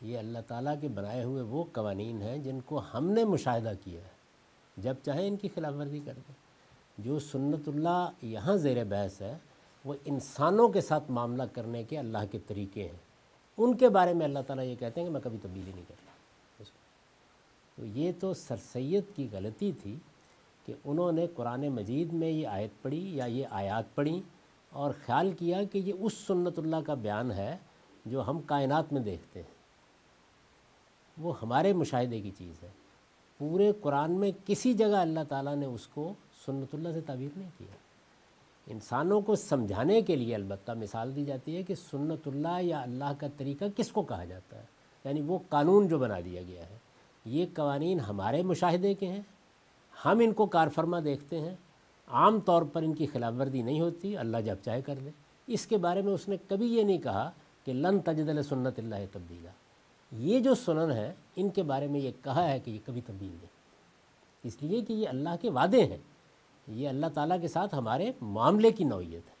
یہ اللہ تعالیٰ کے بنائے ہوئے وہ قوانین ہیں جن کو ہم نے مشاہدہ کیا ہے۔ جب چاہے ان کی خلاف ورزی کر دیں۔ جو سنت اللہ یہاں زیر بحث ہے، وہ انسانوں کے ساتھ معاملہ کرنے کے اللہ کے طریقے ہیں۔ ان کے بارے میں اللہ تعالیٰ یہ کہتے ہیں کہ میں کبھی تبدیلی نہیں کرتا۔ تو یہ تو سر سید کی غلطی تھی کہ انہوں نے قرآن مجید میں یہ آیت پڑھی یا یہ آیات پڑھی اور خیال کیا کہ یہ اس سنت اللہ کا بیان ہے جو ہم کائنات میں دیکھتے ہیں۔ وہ ہمارے مشاہدے کی چیز ہے۔ پورے قرآن میں کسی جگہ اللہ تعالیٰ نے اس کو سنت اللہ سے تعبیر نہیں کیا۔ انسانوں کو سمجھانے کے لیے البتہ مثال دی جاتی ہے کہ سنت اللہ یا اللہ کا طریقہ کس کو کہا جاتا ہے؟ یعنی وہ قانون جو بنا دیا گیا ہے، یہ قوانین ہمارے مشاہدے کے ہیں، ہم ان کو کار فرما دیکھتے ہیں، عام طور پر ان کی خلاف ورزی نہیں ہوتی، اللہ جب چاہے کر دے اس کے بارے میں اس نے کبھی یہ نہیں کہا کہ لن تجدل سنت اللہ تبدیلہ یہ جو سنن ہے، ان کے بارے میں یہ کہا ہے کہ یہ کبھی تبدیل نہیں۔ اس لیے کہ یہ اللہ کے وعدے ہیں۔ یہ اللہ تعالیٰ کے ساتھ ہمارے معاملے کی نوعیت ہے۔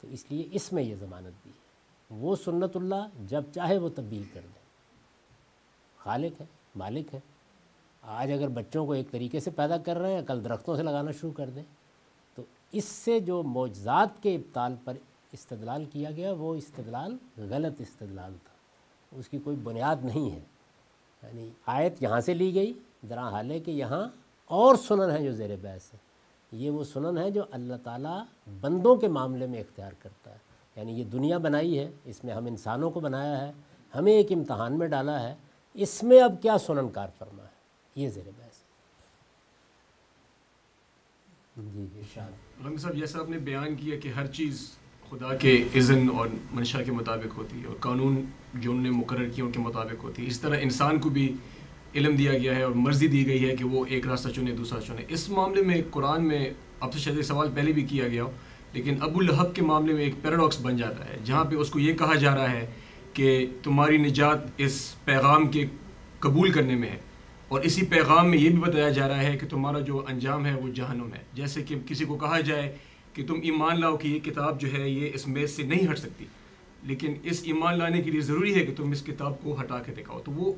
تو اس لیے اس میں یہ ضمانت دی ہے۔ وہ سنت اللہ جب چاہے وہ تبدیل کر دے خالق ہے، مالک ہے۔ آج اگر بچوں کو ایک طریقے سے پیدا کر رہے ہیں، کل درختوں سے لگانا شروع کر دیں۔ تو اس سے جو معجزات کے ابتال پر استدلال کیا گیا، وہ استدلال غلط استدلال تھا۔ اس کی کوئی بنیاد نہیں ہے۔ یعنی آیت یہاں سے لی گئی۔ ذرا حال ہے کہ یہاں اور سنن ہیں جو زیر بحث ہے یہ وہ سنن ہے جو اللہ تعالیٰ بندوں کے معاملے میں اختیار کرتا ہے۔ یعنی یہ دنیا بنائی ہے، اس میں ہم انسانوں کو بنایا ہے، ہمیں ایک امتحان میں ڈالا ہے، اس میں اب کیا سنن کار فرما ہے؟ یہ زیر بحث جی, جی۔ رنگ صاحب، جیسا آپ نے بیان کیا کہ ہر چیز خدا کے اذن اور منشا کے مطابق ہوتی ہے اور قانون جو انہوں نے مقرر کیا ان کے مطابق ہوتی ہے۔ اس طرح انسان کو بھی علم دیا گیا ہے اور مرضی دی گئی ہے کہ وہ ایک راستہ چنے، دوسرا چنے۔ اس معاملے میں قرآن میں اب تو شاید سوال پہلے بھی کیا گیا ہو، لیکن ابو الحب کے معاملے میں ایک پیراڈاکس بن جاتا ہے، جہاں پہ اس کو یہ کہا جا رہا ہے کہ تمہاری نجات اس پیغام کے قبول کرنے میں ہے۔ اور اسی پیغام میں یہ بھی بتایا جا رہا ہے کہ تمہارا جو انجام ہے وہ جہنم ہے۔ جیسے کہ کسی کو کہا جائے کہ تم ایمان لاؤ کہ یہ کتاب جو ہے یہ اس میز سے نہیں ہٹ سکتی، لیکن اس ایمان لانے کے لیے ضروری ہے کہ تم اس کتاب کو ہٹا کے دکھاؤ۔ تو وہ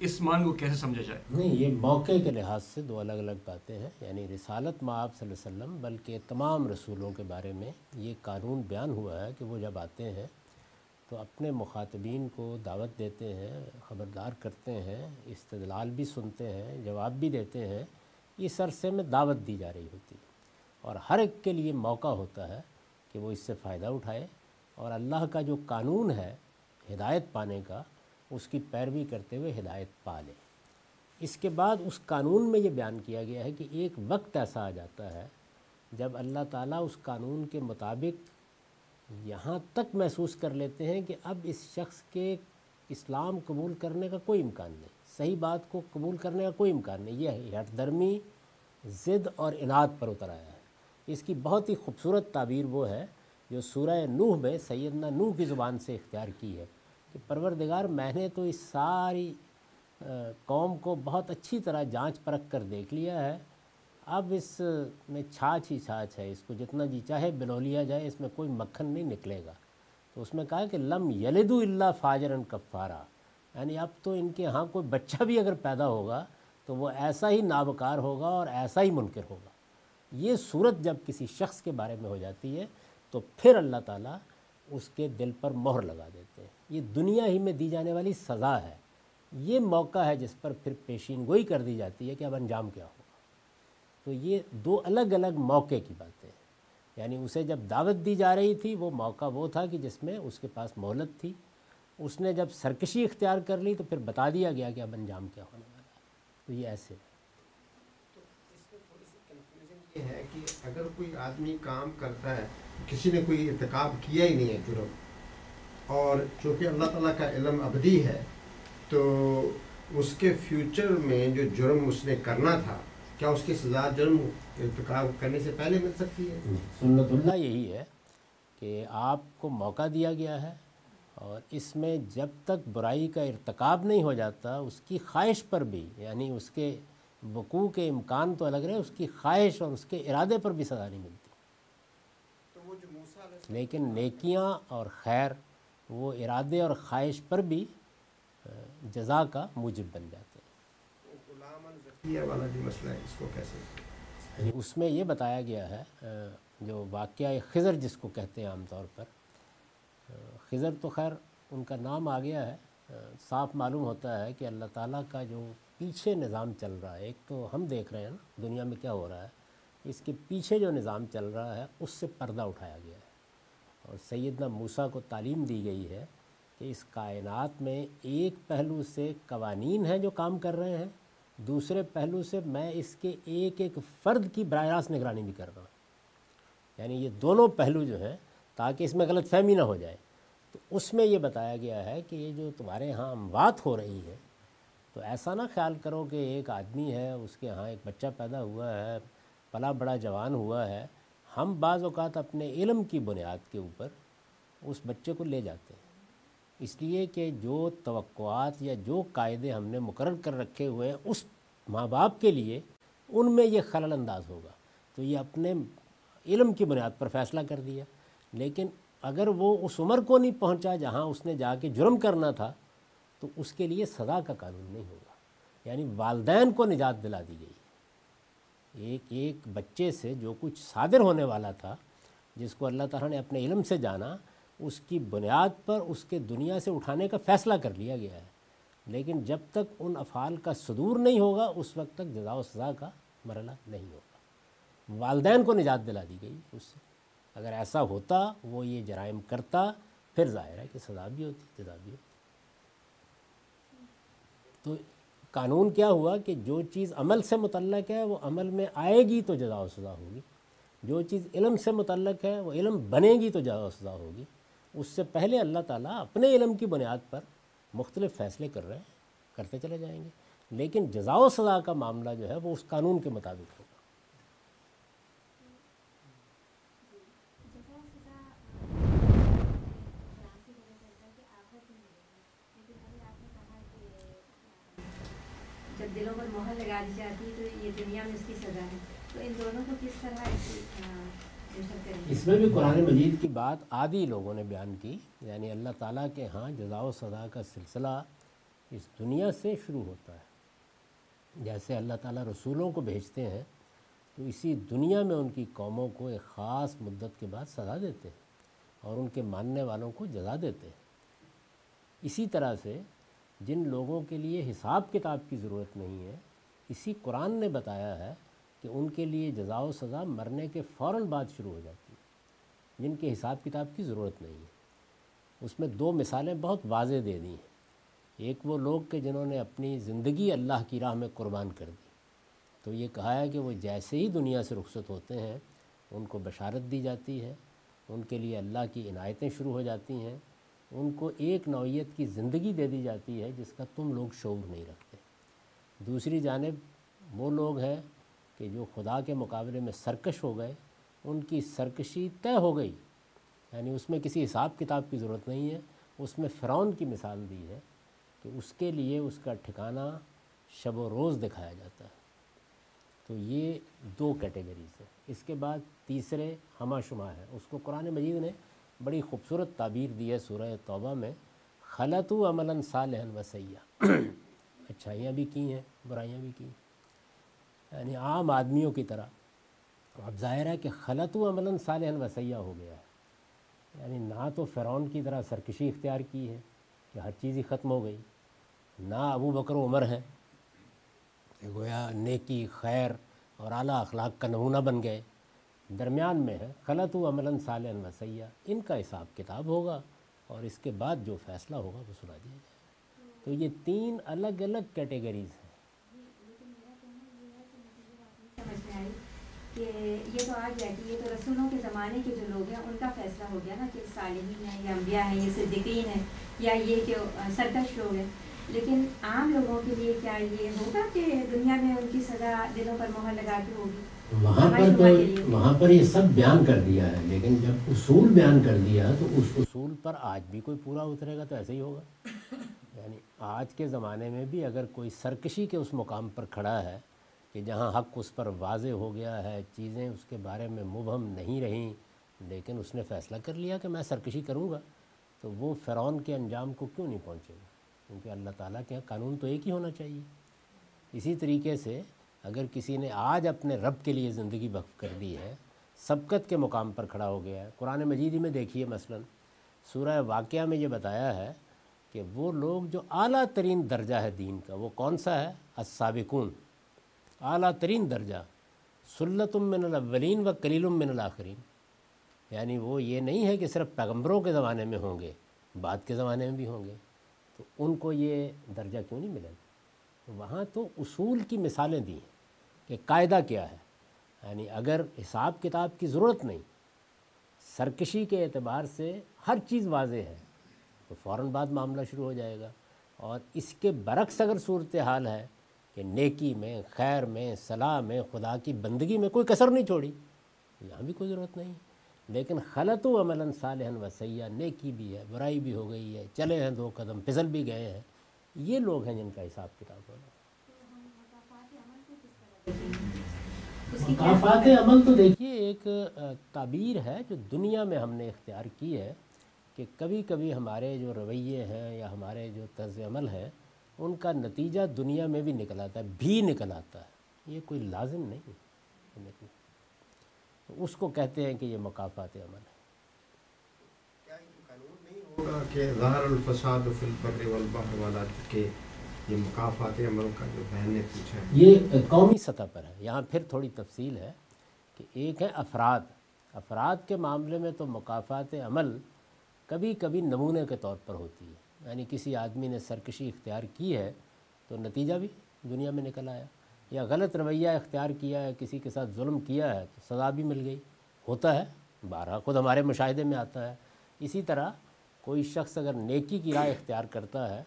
اس مان کو کیسے سمجھا جائے؟ نہیں، یہ موقع کے لحاظ سے دو الگ الگ باتیں ہیں یعنی رسالت آپ صلی اللہ علیہ وسلم، بلکہ تمام رسولوں کے بارے میں یہ قانون بیان ہوا ہے کہ وہ جب آتے ہیں تو اپنے مخاطبین کو دعوت دیتے ہیں، خبردار کرتے ہیں، استدلال بھی سنتے ہیں، جواب بھی دیتے ہیں اس عرصے میں دعوت دی جا رہی ہوتی۔ ہے اور ہر ایک کے لیے موقع ہوتا ہے کہ وہ اس سے فائدہ اٹھائے، اور اللہ کا جو قانون ہے، ہدایت پانے کا اس کی پیروی کرتے ہوئے ہدایت پا لے۔ اس کے بعد اس قانون میں یہ بیان کیا گیا ہے کہ ایک وقت ایسا آ جاتا ہے جب اللہ تعالیٰ اس قانون کے مطابق یہاں تک محسوس کر لیتے ہیں کہ اب اس شخص کے اسلام قبول کرنے کا کوئی امکان نہیں، صحیح بات کو قبول کرنے کا کوئی امکان نہیں۔ یہ ہٹ درمی ضد اور انعد پر اتر آیا ہے۔ اس کی بہت ہی خوبصورت تعبیر وہ ہے جو سورہ نوح میں سیدنا نوح کی زبان سے اختیار کی ہے۔ کہ پروردگار میں نے تو اس ساری قوم کو بہت اچھی طرح جانچ پرکھ کر دیکھ لیا ہے۔ اب اس میں چھاچھ ہی چھاچھ ہے، اس کو جتنا جی چاہے بلو لیا جائے، اس میں کوئی مکھن نہیں نکلے گا۔ تو اس میں کہا کہ لم یلدو اللہ فاجرن کفارہ یعنی اب تو ان کے ہاں کوئی بچہ بھی اگر پیدا ہوگا تو وہ ایسا ہی نابکار ہوگا اور ایسا ہی منکر ہوگا۔ یہ صورت جب کسی شخص کے بارے میں ہو جاتی ہے تو پھر اللہ تعالیٰ اس کے دل پر مہر لگا دیتے ہیں۔ یہ دنیا ہی میں دی جانے والی سزا ہے۔ یہ موقع ہے جس پر پھر پیشین گوئی کر دی جاتی ہے کہ اب انجام کیا ہوگا۔ تو یہ دو الگ الگ موقع کی باتیں ہیں۔ یعنی اسے جب دعوت دی جا رہی تھی، وہ موقع وہ تھا کہ جس میں اس کے پاس مہلت تھی۔ اس نے جب سرکشی اختیار کر لی تو پھر بتا دیا گیا کہ اب انجام کیا ہونے والا ہے۔ تو یہ ایسے یہ ہے کہ اگر کوئی آدمی کام کرتا ہے، کسی نے کوئی ارتکاب کیا ہی نہیں ہے جرم اور چونکہ اللہ تعالیٰ کا علم ابدی ہے تو اس کے فیوچر میں جو جرم اس نے کرنا تھا کیا اس کی سزا جرم ارتکاب کرنے سے پہلے مل سکتی ہے؟ سنت اللہ یہی ہے کہ آپ کو موقع دیا گیا ہے اور اس میں جب تک برائی کا ارتکاب نہیں ہو جاتا اس کی خواہش پر بھی یعنی اس کے وقوع کے امکان تو الگ رہے اس کی خواہش اور اس کے ارادے پر بھی سزا نہیں ملتی۔ لیکن نیکیاں اور خیر وہ ارادے اور خواہش پر بھی جزا کا موجب بن جاتے ہیں۔ یعنی اس میں یہ بتایا گیا ہے جو واقعہ خضر جس کو کہتے ہیں عام طور پر خضر تو خیر ان کا نام آ گیا ہے صاف معلوم ہوتا ہے کہ اللہ تعالیٰ کا جو پیچھے نظام چل رہا ہے ایک تو ہم دیکھ رہے ہیں نا دنیا میں کیا ہو رہا ہے اس کے پیچھے جو نظام چل رہا ہے اس سے پردہ اٹھایا گیا ہے۔ اور سیدنا موسیٰ کو تعلیم دی گئی ہے کہ اس کائنات میں ایک پہلو سے قوانین ہیں جو کام کر رہے ہیں، دوسرے پہلو سے میں اس کے ایک ایک فرد کی براہ راست نگرانی بھی کر رہا ہوں۔ یعنی یہ دونوں پہلو جو ہیں، تاکہ اس میں غلط فہمی نہ ہو جائے۔ تو اس میں یہ بتایا گیا ہے کہ یہ جو تمہارے ہاں اموات ہو رہی ہیں، تو ایسا نہ خیال کرو کہ ایک آدمی ہے، اس کے ہاں ایک بچہ پیدا ہوا ہے، پلا بڑا جوان ہوا ہے ہم بعض اوقات اپنے علم کی بنیاد کے اوپر اس بچے کو لے جاتے ہیں۔ اس لیے کہ جو توقعات یا جو قاعدے ہم نے مقرر کر رکھے ہوئے ہیں اس ماں باپ کے لیے، ان میں یہ خلل انداز ہوگا۔ تو یہ اپنے علم کی بنیاد پر فیصلہ کر دیا۔ لیکن اگر وہ اس عمر کو نہیں پہنچا جہاں اس نے جا کے جرم کرنا تھا، تو اس کے لیے سزا کا قانون نہیں ہوگا۔ یعنی والدین کو نجات دلا دی گئی۔ ایک ایک بچے سے جو کچھ صادر ہونے والا تھا، جس کو اللہ تعالیٰ نے اپنے علم سے جانا، اس کی بنیاد پر اس کے دنیا سے اٹھانے کا فیصلہ کر لیا گیا ہے۔ لیکن جب تک ان افعال کا صدور نہیں ہوگا، اس وقت تک جزا و سزا کا مرحلہ نہیں ہوگا۔ والدین کو نجات دلا دی گئی اس سے۔ اگر ایسا ہوتا، وہ یہ جرائم کرتا، پھر ظاہر ہے کہ سزا بھی ہوتی، جزا بھی ہوتی۔ تو قانون کیا ہوا کہ جو چیز عمل سے متعلق ہے وہ عمل میں آئے گی تو جزا و سزا ہوگی۔ جو چیز علم سے متعلق ہے وہ علم بنے گی تو جزا و سزا ہوگی۔ اس سے پہلے اللہ تعالیٰ اپنے علم کی بنیاد پر مختلف فیصلے کر رہے ہیں، کرتے چلے جائیں گے۔ لیکن جزا و سزا کا معاملہ جو ہے وہ اس قانون کے مطابق ہوگا جب دلوں پر مہر لگا دی جاتی ہے، تو یہ دنیا میں اس کی سزا ہے۔ تو ان دونوں کو کس طرح اس میں بھی قرآن مجید کی بات عادی لوگوں نے بیان کی یعنی اللہ تعالیٰ کے ہاں جزا و سزا کا سلسلہ اس دنیا سے شروع ہوتا ہے۔ جیسے اللہ تعالیٰ رسولوں کو بھیجتے ہیں، تو اسی دنیا میں ان کی قوموں کو ایک خاص مدت کے بعد سزا دیتے ہیں اور ان کے ماننے والوں کو جزا دیتے ہیں۔ اسی طرح سے جن لوگوں کے لیے حساب کتاب کی ضرورت نہیں ہے اسی قرآن نے بتایا ہے کہ ان کے لیے جزا و سزا مرنے کے فوراً بعد شروع ہو جاتی ہے، جن کے حساب کتاب کی ضرورت نہیں ہے۔ اس میں دو مثالیں بہت واضح دے دی ہیں۔ ایک وہ لوگ کہ جنہوں نے اپنی زندگی اللہ کی راہ میں قربان کر دی۔ تو یہ کہا ہے کہ وہ جیسے ہی دنیا سے رخصت ہوتے ہیں، ان کو بشارت دی جاتی ہے، ان کے لیے اللہ کی عنایتیں شروع ہو جاتی ہیں، ان کو ایک نوعیت کی زندگی دے دی جاتی ہے جس کا تم لوگ شعور نہیں رکھتے۔ دوسری جانب وہ لوگ ہیں کہ جو خدا کے مقابلے میں سرکش ہو گئے، ان کی سرکشی طے ہو گئی۔ یعنی اس میں کسی حساب کتاب کی ضرورت نہیں ہے۔ اس میں فرعون کی مثال دی ہے کہ اس کے لیے اس کا ٹھکانہ شب و روز دکھایا جاتا ہے۔ تو یہ دو کیٹیگریز ہیں۔ اس کے بعد تیسرے ہمہ شمہ ہے اس کو قرآن مجید نے بڑی خوبصورت تعبیر دی ہے سورہ توبہ میں خلط و عملاً صالح و سیاح اچھائیاں بھی کی ہیں، برائیاں بھی کی یعنی عام آدمیوں کی طرح۔ اب ظاہر ہے کہ خلط و عملاً صالح و ہو گیا ہے۔ یعنی نہ تو فرعون کی طرح سرکشی اختیار کی ہے کہ ہر چیز ہی ختم ہو گئی، نہ ابو بکر و عمر ہیں۔ کہ گویا نیکی، خیر اور اعلیٰ اخلاق کا نمونہ بن گئے۔ درمیان میں ہے، خلط و عملاً صالح و ان کا حساب کتاب ہوگا اور اس کے بعد جو فیصلہ ہوگا وہ سنا دیا جائے۔ تو یہ تین الگ الگ کیٹیگریز ہیں۔ کہ یہ تو آ گیا کہ یہ تو رسولوں کے زمانے کے جو لوگ ہیں ان کا فیصلہ ہو گیا نا کہ صالحین ہیں یا انبیاء ہیں یہ صدیقین ہیں یا یہ کہ سرکش لوگ ہیں۔ لیکن عام لوگوں کے لیے کیا یہ ہوگا کہ دنیا میں ان کی سزا دلوں پر مہر لگا کے ہوگی؟ وہاں پر تو وہاں پر یہ سب بیان کر دیا ہے لیکن جب اصول بیان کر دیا تو اس اصول پر آج بھی کوئی پورا اترے گا تو ایسے ہی ہوگا۔ یعنی آج کے زمانے میں بھی اگر کوئی سرکشی کے اس مقام پر کھڑا ہے کہ جہاں حق اس پر واضح ہو گیا ہے، چیزیں اس کے بارے میں مبہم نہیں رہیں، لیکن اس نے فیصلہ کر لیا کہ میں سرکشی کروں گا، تو وہ فرعون کے انجام کو کیوں نہیں پہنچے گا؟ کیونکہ اللہ تعالیٰ کے یہاں قانون تو ایک ہی ہونا چاہیے۔ اسی طریقے سے اگر کسی نے آج اپنے رب کے لیے زندگی وقف کر دی ہے، سبقت کے مقام پر کھڑا ہو گیا ہے۔ قرآن مجید ہی میں دیکھیے مثلا، سورہ واقعہ میں یہ بتایا ہے کہ وہ لوگ جو اعلیٰ ترین درجہ ہے دین کا، وہ کون سا ہے؟ السابقون۔ اعلیٰ ترین درجہ۔ سلت من الاولین و کلیل من الاخرین۔ یعنی وہ یہ نہیں ہے کہ صرف پیغمبروں کے زمانے میں ہوں گے، بعد کے زمانے میں بھی ہوں گے۔ تو ان کو یہ درجہ کیوں نہیں ملے گا وہاں تو اصول کی مثالیں دی ہیں کہ قاعدہ کیا ہے۔ یعنی اگر حساب کتاب کی ضرورت نہیں، سرکشی کے اعتبار سے ہر چیز واضح ہے۔ تو فوراً بعد معاملہ شروع ہو جائے گا۔ اور اس کے برعکس اگر صورتحال ہے کہ نیکی میں خیر میں صلاح میں خدا کی بندگی میں کوئی کثر نہیں چھوڑی یہاں بھی کوئی ضرورت نہیں۔ لیکن خلط و عملاً صالح و سیاح نیکی بھی ہے برائی بھی ہو گئی ہے چلے ہیں دو قدم پھسل بھی گئے ہیں۔ یہ لوگ ہیں جن کا حساب کتاب ہونا۔ مقافات عمل تو دیکھیے ایک تعبیر ہے جو دنیا میں ہم نے اختیار کی ہے۔ کہ کبھی کبھی ہمارے جو رویے ہیں یا ہمارے جو طرز عمل ہے ان کا نتیجہ دنیا میں بھی نکل آتا ہے بھی نکل آتا ہے۔ یہ کوئی لازم نہیں تو اس کو کہتے ہیں کہ یہ مقافات عمل ہے کہ ظاہر الفساد فی البر والبحر والا کہ یہ مقافات عمل کا جو بہن نے پوچھا ہے؟ یہ قومی سطح پر ہے۔ یہاں پھر تھوڑی تفصیل ہے کہ ایک ہے افراد۔ افراد کے معاملے میں تو مقافات عمل کبھی کبھی نمونے کے طور پر ہوتی ہے۔ یعنی کسی آدمی نے سرکشی اختیار کی ہے تو نتیجہ بھی دنیا میں نکل آیا۔ یا غلط رویہ اختیار کیا ہے، کسی کے ساتھ ظلم کیا ہے تو سزا بھی مل گئی۔ ہوتا ہے، بارہ خود ہمارے مشاہدے میں آتا ہے۔ اسی طرح کوئی شخص اگر نیکی کی رائے اختیار کرتا ہے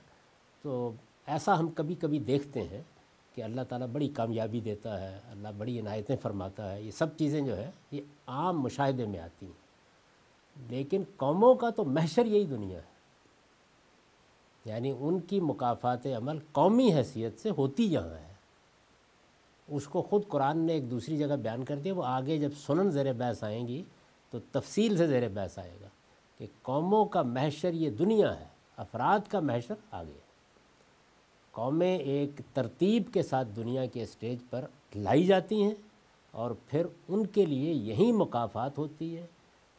تو ایسا ہم کبھی کبھی دیکھتے ہیں کہ اللہ تعالیٰ بڑی کامیابی دیتا ہے، اللہ بڑی عنایتیں فرماتا ہے۔ یہ سب چیزیں جو ہے، یہ عام مشاہدے میں آتی ہیں۔ لیکن قوموں کا تو محشر یہی دنیا ہے۔ یعنی ان کی مقافات عمل قومی حیثیت سے ہوتی یہاں ہے۔ اس کو خود قرآن نے ایک دوسری جگہ بیان کر دیا، وہ آگے جب سنن زیر بحث آئیں گی تو تفصیل سے زیر بحث آئے گا کہ قوموں کا محشر یہ دنیا ہے، افراد کا محشر آگے قومیں ایک ترتیب کے ساتھ دنیا کے اسٹیج پر لائی جاتی ہیں اور پھر ان کے لیے یہی مقافات ہوتی ہے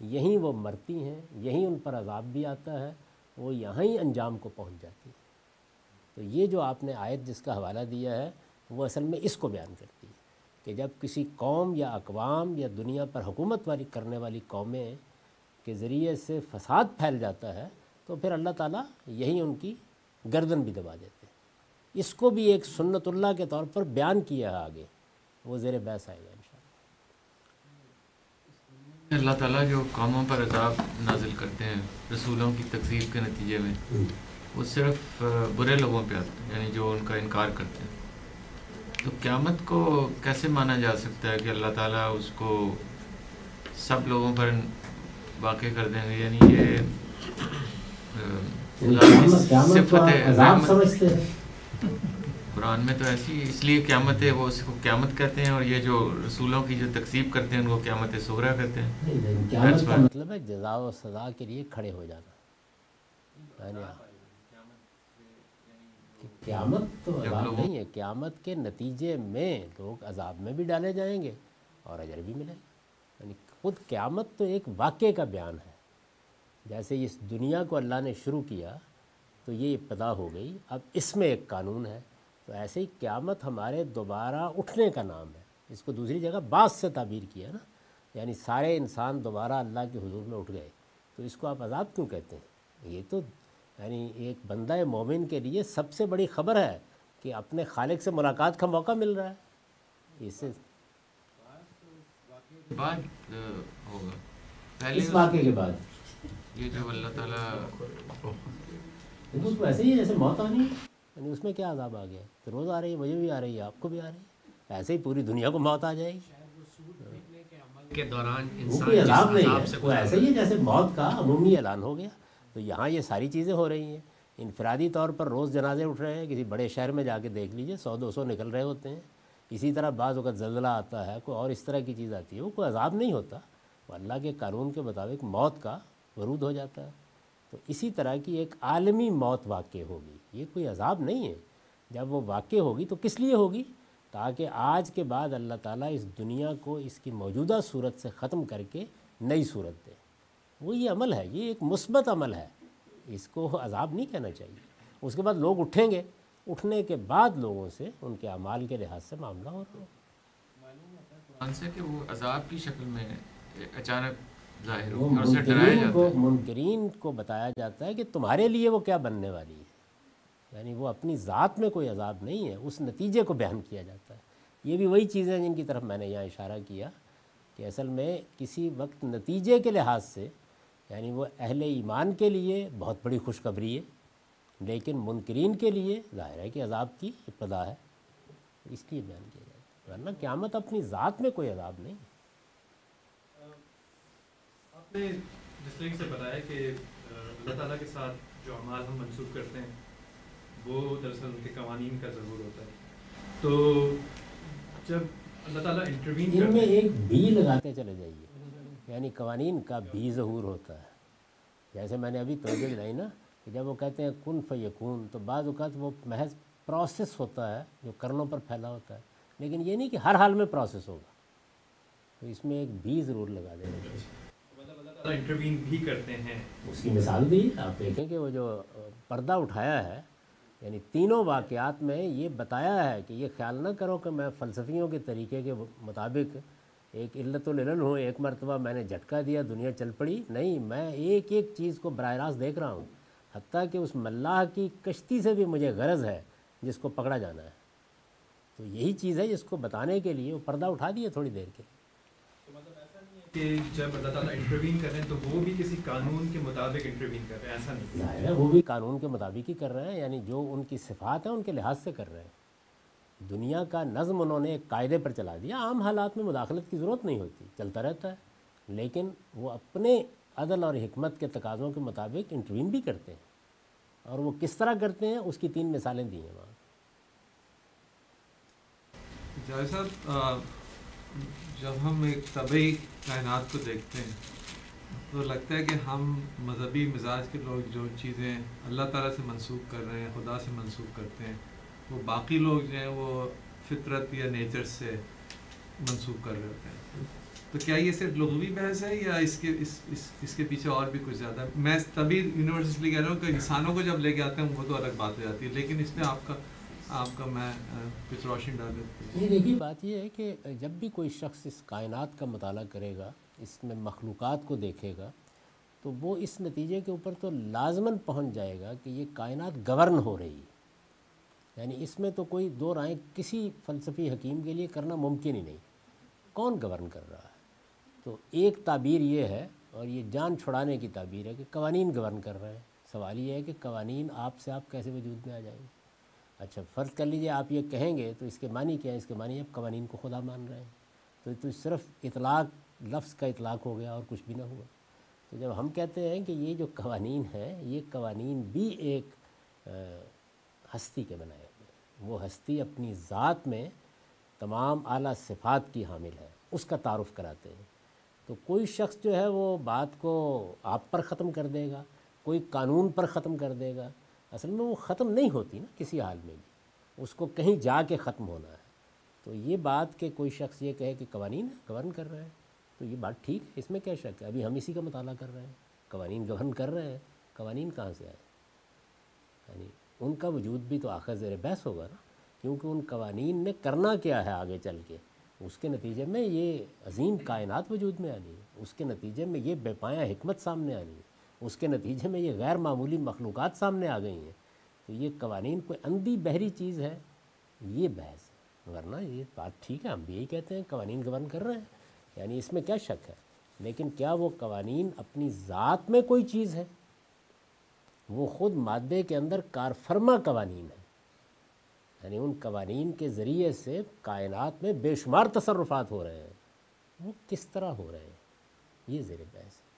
یہیں وہ مرتی ہیں، یہیں ان پر عذاب بھی آتا ہے، وہ یہاں ہی انجام کو پہنچ جاتی ہے تو یہ جو آپ نے آیت جس کا حوالہ دیا ہے، وہ اصل میں اس کو بیان کرتی ہے کہ جب کسی قوم یا اقوام یا دنیا پر حکومت والی کرنے والی قومیں کے ذریعے سے فساد پھیل جاتا ہے، تو پھر اللہ تعالیٰ یہی ان کی گردن بھی دبا دیتے ہیں۔ اس کو بھی ایک سنت اللہ کے طور پر بیان کیا ہے آگے۔ وہ زیر بحث آئے گا۔ اللہ تعالیٰ جو قوموں پر عذاب نازل کرتے ہیں رسولوں کی تقسیب کے نتیجے میں وہ صرف برے لوگوں پہ آتے ہیں یعنی جو ان کا انکار کرتے ہیں۔ تو قیامت کو کیسے مانا جا سکتا ہے کہ اللہ تعالیٰ اس کو سب لوگوں پر واقع کر دیں گے؟ یعنی یہ یعنی صفت ہے قرآن میں تو ایسی اس لیے قیامت ہے وہ اس کو قیامت کہتے ہیں اور یہ جو رسولوں کی جو تقسیب کرتے ہیں ان کو قیامت سغرا کہتے ہیں۔ قیامت کا. مطلب ہے جزا و سزا کے لیے کھڑے ہو جانا۔ یعنی کہ قیامت تو عذاب نہیں ہے قیامت کے نتیجے میں لوگ عذاب میں بھی ڈالے جائیں گے اور اجر بھی ملے گا۔ یعنی خود قیامت تو ایک واقعے کا بیان ہے۔ جیسے اس دنیا کو اللہ نے شروع کیا تو یہ ابتدا ہو گئی۔ اب اس میں ایک قانون ہے۔ تو ایسے ہی قیامت ہمارے دوبارہ اٹھنے کا نام ہے۔ اس کو دوسری جگہ بعض سے تعبیر کیا نا۔ یعنی سارے انسان دوبارہ اللہ کے حضور میں اٹھ گئے۔ تو اس کو آپ عذاب کیوں کہتے ہیں؟ یہ تو یعنی ایک بندہ مومن کے لیے سب سے بڑی خبر ہے کہ اپنے خالق سے ملاقات کا موقع مل رہا ہے۔ اس سے بعد ہوگا۔ پہلے اس واقعے کے بعد۔ یہ جو اللہ تعالیٰ ایسے ہی جیسے موت آنی ہے۔ یعنی اس میں کیا عذاب آ گیا؟ تو روز آ رہی ہے مجھے بھی آ رہی ہے آپ کو بھی آ رہی ہے؟ ایسے ہی پوری دنیا کو موت آ جائے گی۔ کے عمل کے دوران انسان عذاب نہیں ہے وہ ہی ہے۔ جیسے موت کا عمومی اعلان ہو گیا۔ تو یہاں یہ ساری چیزیں ہو رہی ہیں۔ انفرادی طور پر روز جنازے اٹھ رہے ہیں کسی بڑے شہر میں جا کے دیکھ لیجیے سو دو سو نکل رہے ہوتے ہیں۔ اسی طرح بعض وقت زلزلہ آتا ہے کوئی اور اس طرح کی چیز آتی ہے وہ کوئی عذاب نہیں ہوتا۔ وہ اللہ کے قانون کے مطابق موت کا ورود ہو جاتا ہے۔ تو اسی طرح کی ایک عالمی موت واقع ہوگی۔ یہ کوئی عذاب نہیں ہے۔ جب وہ واقع ہوگی تو کس لیے ہوگی؟ تاکہ آج کے بعد اللہ تعالیٰ اس دنیا کو اس کی موجودہ صورت سے ختم کر کے نئی صورت دے۔ وہ یہ عمل ہے یہ ایک مثبت عمل ہے۔ اس کو عذاب نہیں کہنا چاہیے۔ اس کے بعد لوگ اٹھیں گے۔ اٹھنے کے بعد لوگوں سے ان کے اعمال کے لحاظ سے معاملہ ہو رہا ہے۔ قرآن سے کہ وہ عذاب کی شکل میں اچانک ظاہر منکرین کو بتایا جاتا ہے کہ تمہارے لیے وہ کیا بننے والی ہے۔ یعنی وہ اپنی ذات میں کوئی عذاب نہیں ہے، اس نتیجے کو بیان کیا جاتا ہے۔ یہ بھی وہی چیزیں ہیں جن کی طرف میں نے یہاں اشارہ کیا کہ اصل میں کسی وقت نتیجے کے لحاظ سے یعنی وہ اہل ایمان کے لیے بہت بڑی خوشخبری ہے، لیکن منکرین کے لیے ظاہر ہے کہ عذاب کی ابتدا ہے۔ اس لیے بیان کیا جاتا ہے۔ ورنہ قیامت اپنی ذات میں کوئی عذاب نہیں آپ نے جس طریقے سے بتایا کہ، اللہ تعالیٰ کے ساتھ جو اعمال ہم منسوخ کرتے ہیں وہ دراصل ان کے قوانین کا ضرور ہوتا ہے۔ تو جب اللہ تعالیٰ انٹروین ان میں ایک بی لگاتے چلے جائیے۔ یعنی قوانین کا بھی ظہور ہوتا ہے۔ جیسے میں نے ابھی توجہ دلائی نا کہ جب وہ کہتے ہیں کن فیکون تو بعض اوقات وہ محض پروسیس ہوتا ہے جو کرنوں پر پھیلا ہوتا ہے۔ لیکن یہ نہیں کہ ہر حال میں پروسیس ہوگا۔ تو اس میں ایک بھی ضرور لگا دینا چاہیے۔ انٹروین بھی کرتے ہیں۔ اس کی مثال دی آپ دیکھیں کہ وہ جو پردہ اٹھایا ہے یعنی تینوں واقعات میں یہ بتایا ہے کہ یہ خیال نہ کرو کہ میں فلسفیوں کے طریقے کے مطابق ایک علت العلل ہوں، ایک مرتبہ میں نے جھٹکا دیا، دنیا چل پڑی۔ نہیں، میں ایک ایک چیز کو براہ راست دیکھ رہا ہوں، حتیٰ کہ اس ملاح کی کشتی سے بھی مجھے غرض ہے جس کو پکڑا جانا ہے۔ تو یہی چیز ہے جس کو بتانے کے لیے وہ پردہ اٹھا دیا تھوڑی دیر کے لیے تو مطلب ایسا نہیں ہے کہ جب اللہ تعالیٰ انٹروین کر رہے ہیں تو وہ بھی کسی قانون کے مطابق انٹروین کر رہے ہیں ایسا نہیں۔ ظاہر ہے وہ بھی قانون کے مطابق ہی کر رہے ہیں یعنی جو ان کی صفات ہیں ان کے لحاظ سے کر رہے ہیں۔ دنیا کا نظم انہوں نے ایک قاعدے پر چلا دیا عام حالات میں مداخلت کی ضرورت نہیں ہوتی چلتا رہتا ہے۔ لیکن وہ اپنے عدل اور حکمت کے تقاضوں کے مطابق انٹروین بھی کرتے ہیں۔ اور وہ کس طرح کرتے ہیں اس کی تین مثالیں دی ہیں وہاں۔ جاوید صاحب جب ہم ایک طبعی کائنات کو دیکھتے ہیں، تو لگتا ہے کہ ہم مذہبی مزاج کے لوگ جو چیزیں اللہ تعالیٰ سے منسوخ کر رہے ہیں، خدا سے منسوخ کرتے ہیں، وہ باقی لوگ جو ہیں، وہ فطرت یا نیچر سے منسوخ کر رہے ہوتے ہیں۔ تو کیا یہ صرف لغوی بحث ہے یا اس کے، اس اس اس کے پیچھے اور بھی کچھ زیادہ؟ ہے میں تبھی یونیورس اس لیے کہہ رہا ہوں کہ انسانوں کو جب لے کے آتے ہیں وہ تو الگ بات ہو جاتی ہے، لیکن اس میں آپ کا آپ کا میں کچھ روشنی ڈال دیتا ہوں۔ دیکھیے، بات یہ ہے کہ جب بھی کوئی شخص اس کائنات کا مطالعہ کرے گا، اس میں مخلوقات کو دیکھے گا، تو وہ اس نتیجے کے اوپر تو لازماً پہنچ جائے گا کہ یہ کائنات گورن ہو رہی ہے۔ یعنی اس میں تو کوئی دو رائیں کسی فلسفی حکیم کے لیے کرنا ممکن ہی نہیں۔ کون گورن کر رہا ہے؟ تو ایک تعبیر یہ ہے، اور یہ جان چھڑانے کی تعبیر ہے کہ قوانین گورن کر رہے ہیں۔ سوال یہ ہے کہ قوانین آپ سے آپ کیسے وجود میں آ جائیں گے؟ اچھا فرض کر لیجیے آپ یہ کہیں گے تو اس کے معنی کیا ہے اس کے معنی آپ قوانین کو خدا مان رہے ہیں۔ تو تو صرف اطلاق، لفظ کا اطلاق ہو گیا اور کچھ بھی نہ ہوا۔ تو جب ہم کہتے ہیں کہ یہ جو قوانین ہیں، یہ قوانین بھی ایک ہستی کے بنائے ہوئے وہ ہستی اپنی ذات میں تمام اعلیٰ صفات کی حامل ہے، اس کا تعارف کراتے ہیں۔ تو کوئی شخص جو ہے وہ بات کو آپ پر ختم کر دے گا، کوئی قانون پر ختم کر دے گا اصل میں وہ ختم نہیں ہوتی نا کسی حال میں بھی۔ اس کو کہیں جا کے ختم ہونا ہے۔ تو یہ بات کہ کوئی شخص یہ کہے کہ قوانین گورن کر رہے ہیں، تو یہ بات ٹھیک ہے۔ اس میں کیا شک ہے؟ ابھی ہم اسی کا مطالعہ کر رہے ہیں۔ قوانین گورن کر رہے ہیں۔ قوانین کہاں سے آئے؟ یعنی ان کا وجود بھی تو آخر زیر بحث ہوگا نا، کیونکہ ان قوانین نے کرنا کیا ہے آگے چل کے؟ اس کے نتیجے میں یہ عظیم کائنات وجود میں آنی ہے۔ اس کے نتیجے میں یہ بے پایاں حکمت سامنے آنی ہے۔ اس کے نتیجے میں یہ غیر معمولی مخلوقات سامنے آ گئی ہیں۔ تو یہ قوانین کوئی اندھی بہری چیز ہے؟ یہ بحث ہے۔ ورنہ یہ بات ٹھیک ہے، ہم بھی یہی کہتے ہیں، قوانین گورن کر رہے ہیں۔ یعنی اس میں کیا شک ہے؟ لیکن کیا وہ قوانین اپنی ذات میں کوئی چیز ہے؟ وہ خود مادے کے اندر کار فرما قوانین ہے یعنی ان قوانین کے ذریعے سے کائنات میں بے شمار تصرفات ہو رہے ہیں۔ وہ کس طرح ہو رہے ہیں؟ یہ زیر بحث ہے۔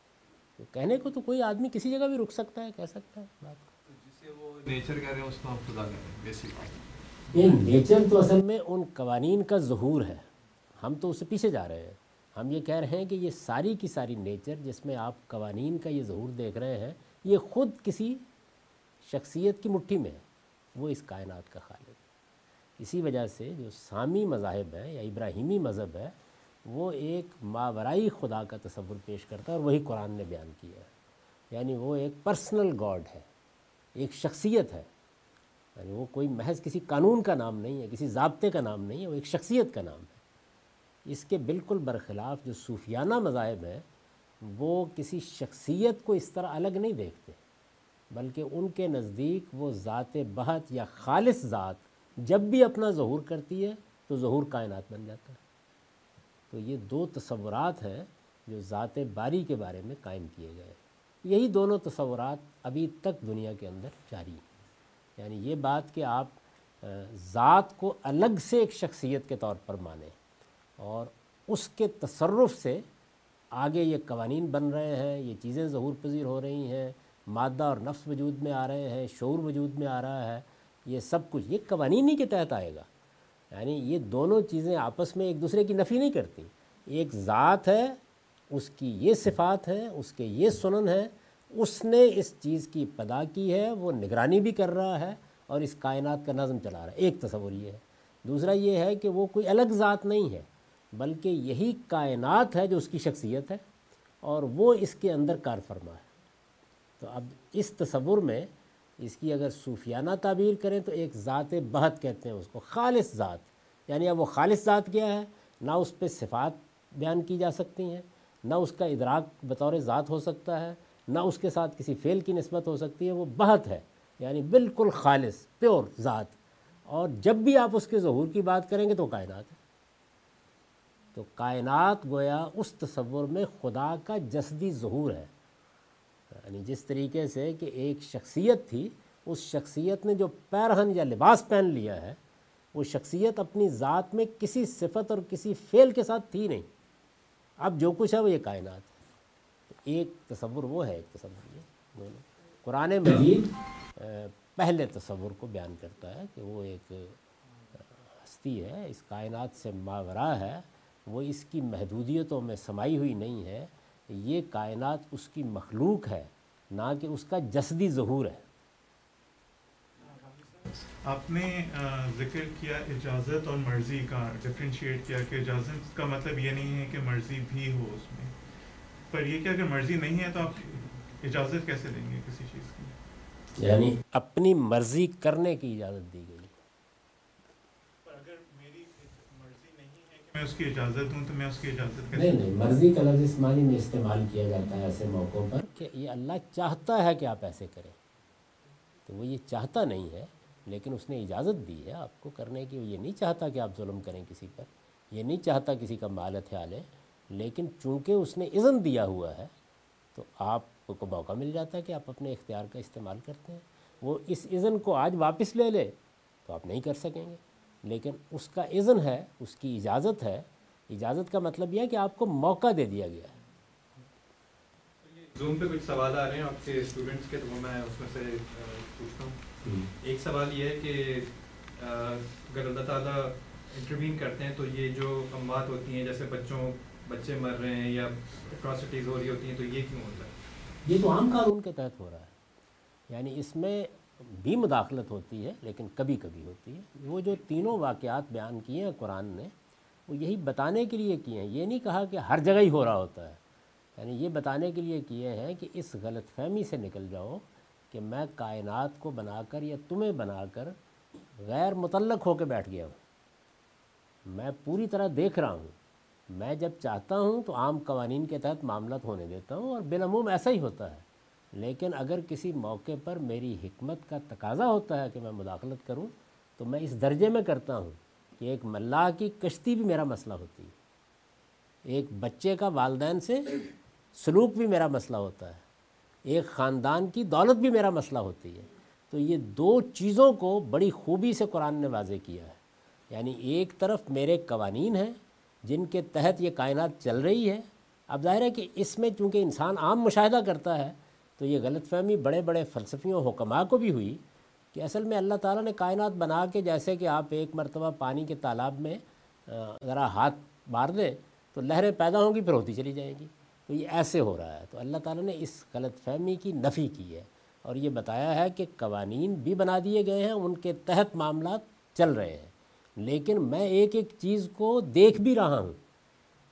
تو کہنے کو تو کوئی آدمی کسی جگہ بھی رک سکتا ہے کہہ سکتا ہے بات۔ نیچر کہہ رہے ہیں اس کو خدا بیسک یہ نیچر تو اصل میں ان قوانین کا ظہور ہے۔ ہم تو اس سے پیچھے جا رہے ہیں۔ ہم یہ کہہ رہے ہیں کہ یہ ساری کی ساری نیچر جس میں آپ قوانین کا یہ ظہور دیکھ رہے ہیں یہ خود کسی شخصیت کی مٹھی میں ہے۔ وہ اس کائنات کا خالق ہے۔ اسی وجہ سے جو سامی مذاہب ہے یا ابراہیمی مذہب ہے وہ ایک ماورائی خدا کا تصور پیش کرتا ہے اور وہی قرآن نے بیان کیا ہے۔ یعنی وہ ایک پرسنل گاڈ ہے، ایک شخصیت ہے۔ یعنی وہ کوئی محض کسی قانون کا نام نہیں ہے، کسی ضابطے کا نام نہیں ہے، وہ ایک شخصیت کا نام ہے۔ اس کے بالکل برخلاف جو صوفیانہ مذاہب ہیں، وہ کسی شخصیت کو اس طرح الگ نہیں دیکھتے، بلکہ ان کے نزدیک وہ ذات بہت یا خالص ذات جب بھی اپنا ظہور کرتی ہے تو ظہور کائنات بن جاتا ہے۔ تو یہ دو تصورات ہیں جو ذات باری کے بارے میں قائم کیے گئے۔ یہی دونوں تصورات ابھی تک دنیا کے اندر جاری ہیں۔ یعنی یہ بات کہ آپ ذات کو الگ سے ایک شخصیت کے طور پر مانیں اور اس کے تصرف سے آگے یہ قوانین بن رہے ہیں، یہ چیزیں ظہور پذیر ہو رہی ہیں، مادہ اور نفس وجود میں آ رہے ہیں، شعور وجود میں آ رہا ہے، یہ سب کچھ، یہ قوانین ہی کے تحت آئے گا۔ یعنی یہ دونوں چیزیں آپس میں ایک دوسرے کی نفی نہیں کرتی۔ ایک ذات ہے، اس کی یہ صفات ہے اس کے یہ سنن ہے اس نے اس چیز کی پدا کی ہے، وہ نگرانی بھی کر رہا ہے اور اس کائنات کا نظم چلا رہا ہے۔ ایک تصور یہ ہے۔ دوسرا یہ ہے کہ وہ کوئی الگ ذات نہیں ہے، بلکہ یہی کائنات ہے جو اس کی شخصیت ہے اور وہ اس کے اندر کار فرما ہے۔ تو اب اس تصور میں اس کی اگر صوفیانہ تعبیر کریں تو ایک ذات بہت کہتے ہیں اس کو، خالص ذات۔ یعنی اب وہ خالص ذات کیا ہے؟ نہ اس پہ صفات بیان کی جا سکتی ہیں، نہ اس کا ادراک بطور ذات ہو سکتا ہے، نہ اس کے ساتھ کسی فعل کی نسبت ہو سکتی ہے، وہ بہت ہے۔ یعنی بالکل خالص، پیور ذات۔ اور جب بھی آپ اس کے ظہور کی بات کریں گے تو کائنات ہے۔ تو کائنات گویا اس تصور میں خدا کا جسدی ظہور ہے۔ یعنی جس طریقے سے کہ ایک شخصیت تھی، اس شخصیت نے جو پیرہن یا لباس پہن لیا ہے، وہ شخصیت اپنی ذات میں کسی صفت اور کسی فعل کے ساتھ تھی نہیں۔ اب جو کچھ ہے وہ یہ کائنات ہے۔ ایک تصور وہ ہے، ایک تصور یہ۔ دونوں۔ قرآن مجید پہلے تصور کو بیان کرتا ہے کہ وہ ایک ہستی ہے، اس کائنات سے ماورا ہے، وہ اس کی محدودیتوں میں سمائی ہوئی نہیں ہے۔ یہ کائنات اس کی مخلوق ہے نہ کہ اس کا جسدی ظہور ہے۔ آپ نے ذکر کیا اجازت اور مرضی کا ڈفرینشیٹ کیا کہ اجازت کا مطلب یہ نہیں ہے کہ مرضی بھی ہو اس میں۔ پر یہ کہ اگر مرضی نہیں ہے تو آپ اجازت کیسے دیں گے کسی چیز کی؟ یعنی اپنی مرضی کرنے کی اجازت دی گئی۔ میں اس کی اجازت ہوں تو میں اس کی اجازت نہیں نہیں، مرضی کا لفظ اس معنی میں استعمال کیا جاتا ہے ایسے موقعوں پر کہ یہ اللہ چاہتا ہے کہ آپ ایسے کریں۔ تو وہ یہ چاہتا نہیں ہے، لیکن اس نے اجازت دی ہے آپ کو کرنے کی۔ وہ یہ نہیں چاہتا کہ آپ ظلم کریں کسی پر، یہ نہیں چاہتا کسی کا مال ہتھیالیں لیکن چونکہ اس نے اذن دیا ہوا ہے تو آپ کو موقع مل جاتا ہے کہ آپ اپنے اختیار کا استعمال کرتے ہیں۔ وہ اس اذن کو آج واپس لے لے تو آپ نہیں کر سکیں گے۔ لیکن اس کا اذن ہے اس کی اجازت ہے۔ اجازت کا مطلب یہ ہے کہ آپ کو موقع دے دیا گیا ہے۔ زوم پہ کچھ سوال آ رہے ہیں آپ کے اسٹوڈنٹس کے تو میں اس میں سے پوچھتا ہوں۔ ایک سوال یہ ہے کہ اگر اللہ تعالیٰ انٹروین کرتے ہیں تو یہ جو اموات ہوتی ہیں جیسے بچوں بچے مر رہے ہیں یا اٹراسٹیز ہو رہی ہوتی ہیں تو یہ کیوں ہوتا ہے؟ یہ تو عام قانون کے تحت ہو رہا ہے۔ یعنی اس میں بھی مداخلت ہوتی ہے، لیکن کبھی کبھی ہوتی ہے۔ وہ جو تینوں واقعات بیان کیے ہیں قرآن نے، وہ یہی بتانے کے لیے کیے ہیں۔ یہ نہیں کہا کہ ہر جگہ ہی ہو رہا ہوتا ہے۔ یعنی یہ بتانے کے لیے کیے ہیں کہ اس غلط فہمی سے نکل جاؤ کہ میں کائنات کو بنا کر یا تمہیں بنا کر غیر متعلق ہو کے بیٹھ گیا ہوں۔ میں پوری طرح دیکھ رہا ہوں۔ میں جب چاہتا ہوں تو عام قوانین کے تحت معاملات ہونے دیتا ہوں اور بالعموم ایسا ہی ہوتا ہے۔ لیکن اگر کسی موقع پر میری حکمت کا تقاضا ہوتا ہے کہ میں مداخلت کروں، تو میں اس درجے میں کرتا ہوں کہ ایک ملاح کی کشتی بھی میرا مسئلہ ہوتی ہے۔ ایک بچے کا والدین سے سلوک بھی میرا مسئلہ ہوتا ہے۔ ایک خاندان کی دولت بھی میرا مسئلہ ہوتی ہے۔ تو یہ دو چیزوں کو بڑی خوبی سے قرآن نے واضح کیا ہے۔ یعنی ایک طرف میرے قوانین ہیں جن کے تحت یہ کائنات چل رہی ہے۔ اب ظاہر ہے کہ اس میں چونکہ انسان عام مشاہدہ کرتا ہے تو یہ غلط فہمی بڑے بڑے فلسفیوں، حکماء کو بھی ہوئی کہ اصل میں اللہ تعالیٰ نے کائنات بنا کے جیسے کہ آپ ایک مرتبہ پانی کے تالاب میں ذرا ہاتھ مار دیں تو لہریں پیدا ہوں گی، پھر ہوتی چلی جائیں گی۔ تو یہ ایسے ہو رہا ہے۔ تو اللہ تعالیٰ نے اس غلط فہمی کی نفی کی ہے اور یہ بتایا ہے کہ قوانین بھی بنا دیے گئے ہیں، ان کے تحت معاملات چل رہے ہیں۔ لیکن میں ایک ایک چیز کو دیکھ بھی رہا ہوں۔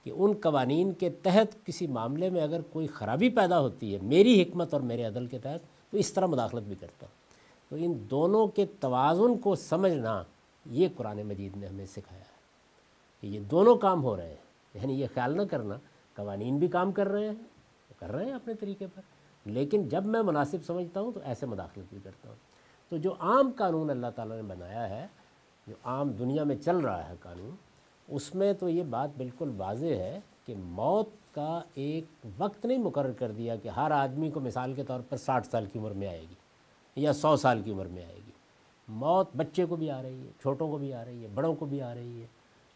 کہ ان قوانین کے تحت کسی معاملے میں اگر کوئی خرابی پیدا ہوتی ہے، میری حکمت اور میرے عدل کے تحت، تو اس طرح مداخلت بھی کرتا ہوں۔ تو ان دونوں کے توازن کو سمجھنا یہ قرآن مجید نے ہمیں سکھایا ہے کہ یہ دونوں کام ہو رہے ہیں۔ یعنی یہ خیال نہ کرنا، قوانین بھی کام کر رہے ہیں، کر رہے ہیں اپنے طریقے پر، لیکن جب میں مناسب سمجھتا ہوں تو ایسے مداخلت بھی کرتا ہوں۔ تو جو عام قانون اللہ تعالیٰ نے بنایا ہے، جو عام دنیا میں چل رہا ہے قانون اس میں تو یہ بات بالکل واضح ہے کہ موت کا ایک وقت نہیں مقرر کر دیا کہ ہر آدمی کو مثال کے طور پر ساٹھ سال کی عمر میں آئے گی یا سو سال کی عمر میں آئے گی۔ موت بچے کو بھی آ رہی ہے، چھوٹوں کو بھی آ رہی ہے، بڑوں کو بھی آ رہی ہے۔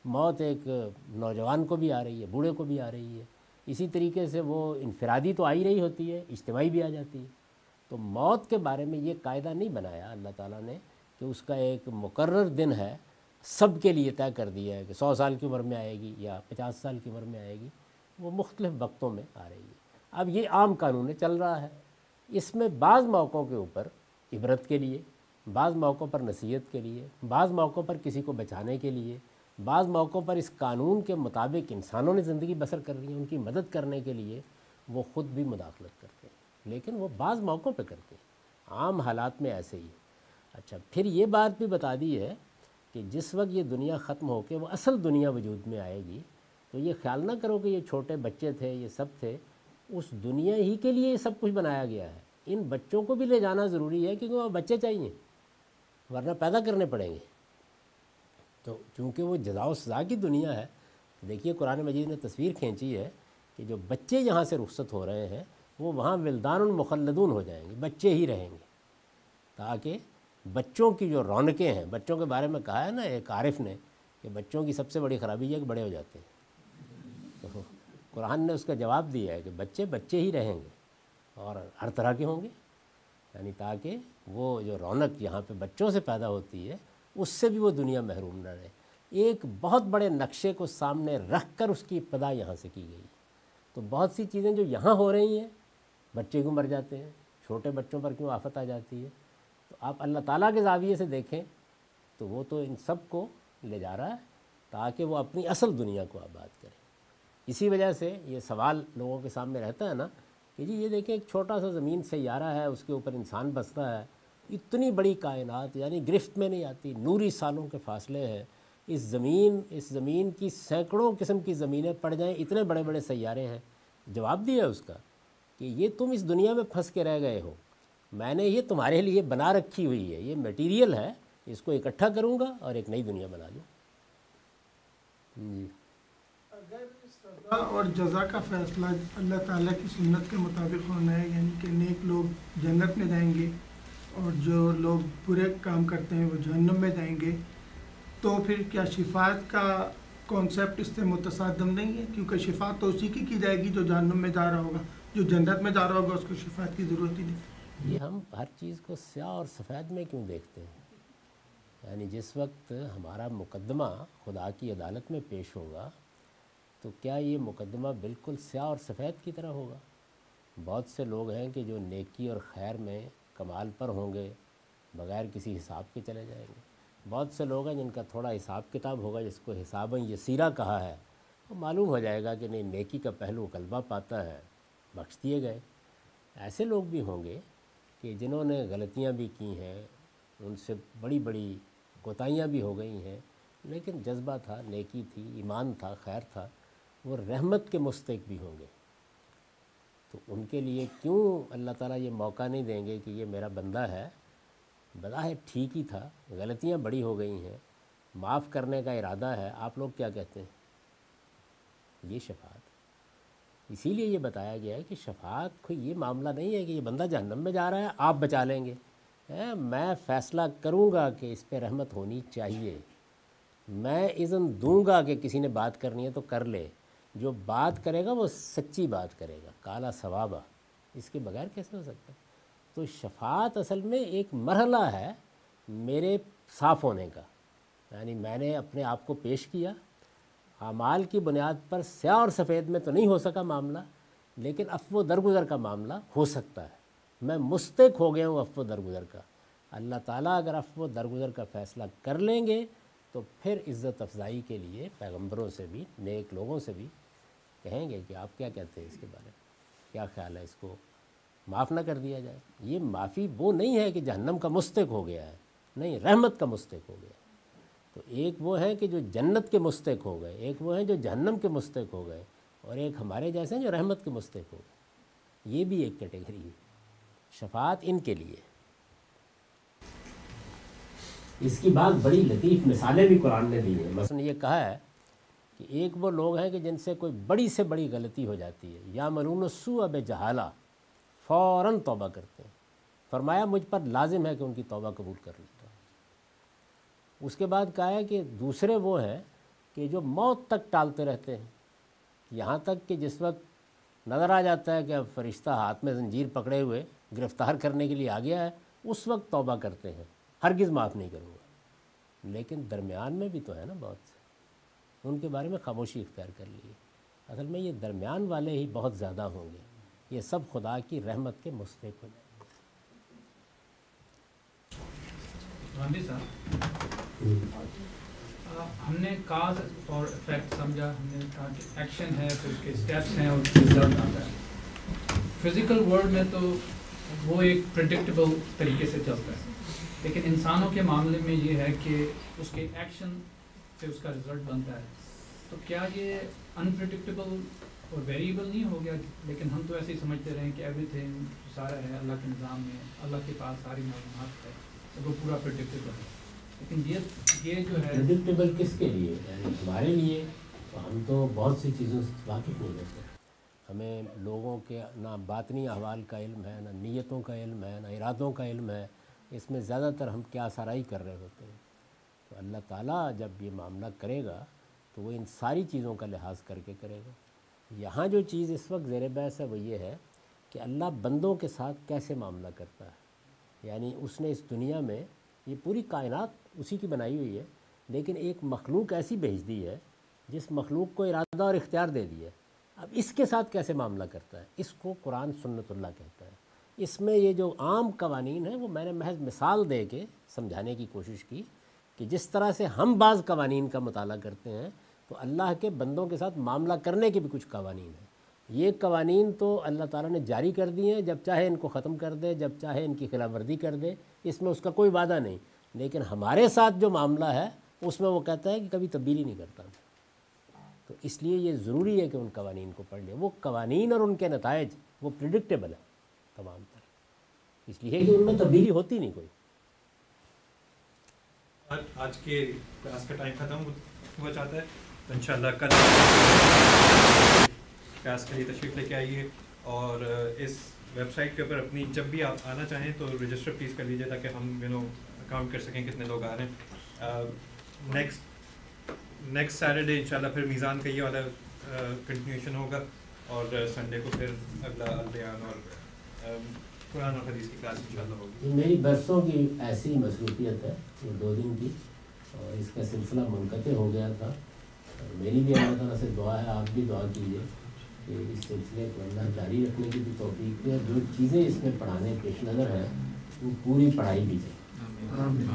موت ایک نوجوان کو بھی آ رہی ہے، بوڑھے کو بھی آ رہی ہے۔ اسی طریقے سے وہ انفرادی تو آئی رہی ہوتی ہے، اجتماعی بھی آ جاتی ہے۔ تو موت کے بارے میں یہ قاعدہ نہیں بنایا اللہ تعالیٰ نے کہ اس کا ایک مقرر دن ہے سب کے لیے طے کر دیا ہے کہ سو سال کی عمر میں آئے گی یا پچاس سال کی عمر میں آئے گی، وہ مختلف وقتوں میں آ رہی ہے۔ اب یہ عام قانون چل رہا ہے۔ اس میں بعض موقعوں کے اوپر عبرت کے لیے، بعض موقعوں پر نصیحت کے لیے، بعض موقعوں پر کسی کو بچانے کے لیے، بعض موقعوں پر اس قانون کے مطابق انسانوں نے زندگی بسر کر رہی ہے، ان کی مدد کرنے کے لیے وہ خود بھی مداخلت کرتے ہیں۔ لیکن وہ بعض موقعوں پہ کرتے ہیں۔ عام حالات میں ایسے ہی۔ اچھا پھر یہ بات بھی بتا دی ہے کہ جس وقت یہ دنیا ختم ہو کے وہ اصل دنیا وجود میں آئے گی، تو یہ خیال نہ کرو کہ یہ چھوٹے بچے تھے، یہ سب تھے، اس دنیا ہی کے لیے یہ سب کچھ بنایا گیا ہے۔ ان بچوں کو بھی لے جانا ضروری ہے کیونکہ وہ بچے چاہیے، ورنہ پیدا کرنے پڑیں گے۔ تو چونکہ وہ جزا و سزا کی دنیا ہے دیکھیے قرآن مجید نے تصویر کھینچی ہے کہ جو بچے یہاں سے رخصت ہو رہے ہیں، وہ وہاں ولدان المخلدون ہو جائیں گے، بچے ہی رہیں گے، تاکہ بچوں کی جو رونقیں ہیں، بچوں کے بارے میں کہا ہے نا، ایک عارف نے کہ بچوں کی سب سے بڑی خرابی ہے کہ بڑے ہو جاتے ہیں۔ تو قرآن نے اس کا جواب دیا ہے کہ بچے بچے ہی رہیں گے اور ہر طرح کے ہوں گے۔ یعنی تاکہ وہ جو رونق یہاں پہ بچوں سے پیدا ہوتی ہے، اس سے بھی وہ دنیا محروم نہ رہے۔ ایک بہت بڑے نقشے کو سامنے رکھ کر اس کی ابتدا یہاں سے کی گئی۔ تو بہت سی چیزیں جو یہاں ہو رہی ہیں، بچے کیوں مر جاتے ہیں؟ چھوٹے بچوں پر کیوں آفت آ جاتی ہے؟ آپ اللہ تعالیٰ کے زاویے سے دیکھیں تو وہ تو ان سب کو لے جا رہا ہے تاکہ وہ اپنی اصل دنیا کو آباد کرے اسی وجہ سے یہ سوال لوگوں کے سامنے رہتا ہے نا کہ جی یہ دیکھیں ایک چھوٹا سا زمین سیارہ ہے، اس کے اوپر انسان بستا ہے، اتنی بڑی کائنات یعنی گرفت میں نہیں آتی، نوری سالوں کے فاصلے ہیں۔ اس زمین اس زمین کی سینکڑوں قسم کی زمینیں پڑ جائیں، اتنے بڑے بڑے سیارے ہیں۔ جواب دیا اس کا کہ یہ تم اس دنیا میں پھنس کے رہ گئے ہو۔ میں نے یہ تمہارے لیے بنا رکھی ہوئی ہے، یہ میٹیریل ہے، اس کو اکٹھا کروں گا اور ایک نئی دنیا بنا لوں۔ جی۔ اور جزا کا فیصلہ اللہ تعالیٰ کی سنت کے مطابق ہونا ہے یعنی کہ نیک لوگ جنت میں جائیں گے اور جو لوگ برے کام کرتے ہیں وہ جہنم میں جائیں گے، تو پھر کیا شفاعت کا کانسیپٹ اس سے متصادم نہیں ہے؟ کیونکہ شفاعت تو اسی کی کی جائے گی جو جہنم میں جا رہا ہوگا، جو جنت میں جا رہا ہوگا، اس کو شفاعت کی ضرورت ہی نہیں۔ یہ ہم ہر چیز کو سیاہ اور سفید میں کیوں دیکھتے ہیں؟ یعنی جس وقت ہمارا مقدمہ خدا کی عدالت میں پیش ہوگا، تو کیا یہ مقدمہ بالکل سیاہ اور سفید کی طرح ہوگا؟ بہت سے لوگ ہیں کہ جو نیکی اور خیر میں کمال پر ہوں گے، بغیر کسی حساب کے چلے جائیں گے۔ بہت سے لوگ ہیں جن کا تھوڑا حساب کتاب ہوگا، جس کو حساب یسیرہ کہا ہے وہ معلوم ہو جائے گا کہ نہیں، نیکی کا پہلو غلبہ پاتا ہے، بخش دیے گئے۔ ایسے لوگ بھی ہوں گے کہ جنہوں نے غلطیاں بھی کی ہیں، ان سے بڑی بڑی کوتاہیاں بھی ہو گئی ہیں۔ لیکن جذبہ تھا، نیکی تھی، ایمان تھا، خیر تھا، وہ رحمت کے مستق بھی ہوں گے۔ تو ان کے لیے کیوں اللہ تعالیٰ یہ موقع نہیں دیں گے کہ یہ میرا بندہ ہے؟ بظاہر ٹھیک ہی تھا، غلطیاں بڑی ہو گئی ہیں۔ معاف کرنے کا ارادہ ہے۔ آپ لوگ کیا کہتے ہیں؟ یہ شفاعت۔ اسی لیے یہ بتایا گیا ہے کہ شفاعت کوئی یہ معاملہ نہیں ہے کہ یہ بندہ جہنم میں جا رہا ہے، آپ بچا لیں گے۔ میں فیصلہ کروں گا کہ اس پہ رحمت ہونی چاہیے۔ میں اذن دوں گا کہ کسی نے بات کرنی ہے تو کر لے۔ جو بات کرے گا وہ سچی بات کرے گا، کالا ثوابہ۔ اس کے بغیر کیسے ہو سکتا ہے؟ تو شفاعت اصل میں ایک مرحلہ ہے میرے صاف ہونے کا۔ یعنی میں نے اپنے آپ کو پیش کیا۔ ہاں، اعمال کی بنیاد پر سیاہ اور سفید میں تو نہیں ہو سکا معاملہ، لیکن افو درگزر کا معاملہ ہو سکتا ہے۔ میں مستق ہو گیا ہوں افو درگزر کا۔ اللہ تعالیٰ اگر افو درگزر کا فیصلہ کر لیں گے تو پھر عزت افزائی کے لیے پیغمبروں سے بھی، نیک لوگوں سے بھی کہیں گے کہ آپ کیا کہتے ہیں اس کے بارے میں؟ کیا خیال ہے اس کو؟ معاف نہ کر دیا جائے۔ یہ معافی وہ نہیں ہے کہ جہنم کا مستق ہو گیا ہے، نہیں، رحمت کا مستق ہو گیا ہے۔ تو ایک وہ ہے کہ جو جنت کے مستق ہو گئے، ایک وہ ہیں جو جہنم کے مستق ہو گئے، اور ایک ہمارے جیسے ہیں جو رحمت کے مستق ہو گئے۔ یہ بھی ایک کیٹیگری ہے۔ شفاعت ان کے لیے۔ اس کی بات بڑی لطیف مثالیں بھی قرآن نے دی ہیں۔ مثلا یہ کہا ہے کہ ایک وہ لوگ ہیں کہ جن سے کوئی بڑی سے بڑی غلطی ہو جاتی ہے۔ یا مرون سو اب جہالہ فوراً توبہ کرتے ہیں۔ فرمایا، مجھ پر لازم ہے کہ ان کی توبہ قبول کر لیتا ہوں اس کے بعد کہا ہے کہ دوسرے وہ ہیں کہ جو موت تک ٹالتے رہتے ہیں۔ یہاں تک کہ جس وقت نظر آ جاتا ہے کہ اب فرشتہ ہاتھ میں زنجیر پکڑے ہوئے گرفتار کرنے کے لیے آ گیا ہے، اس وقت توبہ کرتے ہیں۔ ہرگز معاف نہیں کروں گا۔ لیکن درمیان میں بھی تو ہے نا بہت سے۔ ان کے بارے میں خاموشی اختیار کر لیے۔ اصل میں یہ درمیان والے ہی بہت زیادہ ہوں گے۔ یہ سب خدا کی رحمت کے مستحق ہو جائیں گے۔ ہم نے کاز اور افیکٹ سمجھا، ہم نے کہا کہ ایکشن ہے، پھر اس کے اسٹیپس ہیں اور اس کے رزلٹ آتا ہے۔ فزیکل ورلڈ میں تو وہ ایک پرڈکٹیبل طریقے سے چلتا ہے۔ لیکن انسانوں کے معاملے میں یہ ہے کہ اس کے ایکشن سے اس کا رزلٹ بنتا ہے۔ تو کیا یہ انپرڈکٹیبل اور ویریبل نہیں ہو گیا؟ لیکن ہم تو ایسے ہی سمجھتے رہے کہ ایوری تھنگ سارا ہے، اللہ کے نظام میں، اللہ کے پاس ساری معلومات ہے تو وہ پورا پرڈکٹیبل ہے۔ لیکن یہ یہ جو ہے پرڈکٹیبل کس کے لیے؟ یعنی ہمارے لیے؟ ہم تو بہت سی چیزوں سے واقف نہیں رہتے ہمیں لوگوں کے نہ باطنی احوال کا علم ہے، نہ نیتوں کا علم ہے، نہ ارادوں کا علم ہے۔ اس میں زیادہ تر ہم کیا سرائی کر رہے ہوتے ہیں۔ تو اللہ تعالیٰ جب یہ معاملہ کرے گا، تو وہ ان ساری چیزوں کا لحاظ کر کے کرے گا۔ یہاں جو چیز اس وقت زیر بحث ہے، وہ یہ ہے کہ اللہ بندوں کے ساتھ کیسے معاملہ کرتا ہے۔ یعنی اس نے اس دنیا میں یہ پوری کائنات اسی کی بنائی ہوئی ہے، لیکن ایک مخلوق ایسی بھیج دی ہے جس مخلوق کو ارادہ اور اختیار دے دی ہے۔ اب اس کے ساتھ کیسے معاملہ کرتا ہے؟ اس کو قرآن سنت اللہ کہتا ہے۔ اس میں یہ جو عام قوانین ہیں، وہ میں نے محض مثال دے کے سمجھانے کی کوشش کی کہ جس طرح سے ہم بعض قوانین کا مطالعہ کرتے ہیں، تو اللہ کے بندوں کے ساتھ معاملہ کرنے کے بھی کچھ قوانین ہیں۔ یہ قوانین تو اللہ تعالیٰ نے جاری کر دی ہیں، جب چاہے ان کو ختم کر دے، جب چاہے ان کی خلاف ورزی کر دے۔ اس میں اس کا کوئی وعدہ نہیں۔ لیکن ہمارے ساتھ جو معاملہ ہے، اس میں وہ کہتا ہے کہ کبھی تبدیلی نہیں کرتا۔ تو اس لیے یہ ضروری ہے کہ ان قوانین کو پڑھ لیں۔ وہ قوانین اور ان کے نتائج، وہ پریڈکٹیبل ہے تمام تر اس لیے کہ ان میں تبدیلی ہوتی نہیں کوئی۔ آج کے کلاس کا ٹائم ختم ہوا چاہتا ہے۔ تو ان شاء اللہ کل کلاس کے لیے تشریف لے کے آئیے۔ اور اس ویب سائٹ کے اوپر اپنی جب بھی آپ آنا چاہیں تو رجسٹر پلیز کر لیجیے تاکہ ہم یو نو اکاؤنٹ کر سکیں کتنے لوگ آ رہے ہیں۔ نیکسٹ نیکسٹ سیٹرڈے ان شاء اللہ پھر میزان کا یہ والا کنٹینیوشن ہوگا اور سنڈے کو پھر اگلا البیان اور قرآن اور حدیث کی کلاس ان شاء اللہ ہوگی میری برسوں کی ایسی مصروفیت ہے دو دن کی اور اس کا سلسلہ منقطع ہو گیا تھا۔ میری بھی اللہ تعالیٰ سے دعا ہے آپ بھی دعا کیجیے کہ اس سلسلے کو اللہ جاری رکھنے کی بھی توفیق دے۔ اور جو چیزیں اس میں پڑھانے پیش نظر ہیں وہ پوری پڑھائی بھی جائے آمین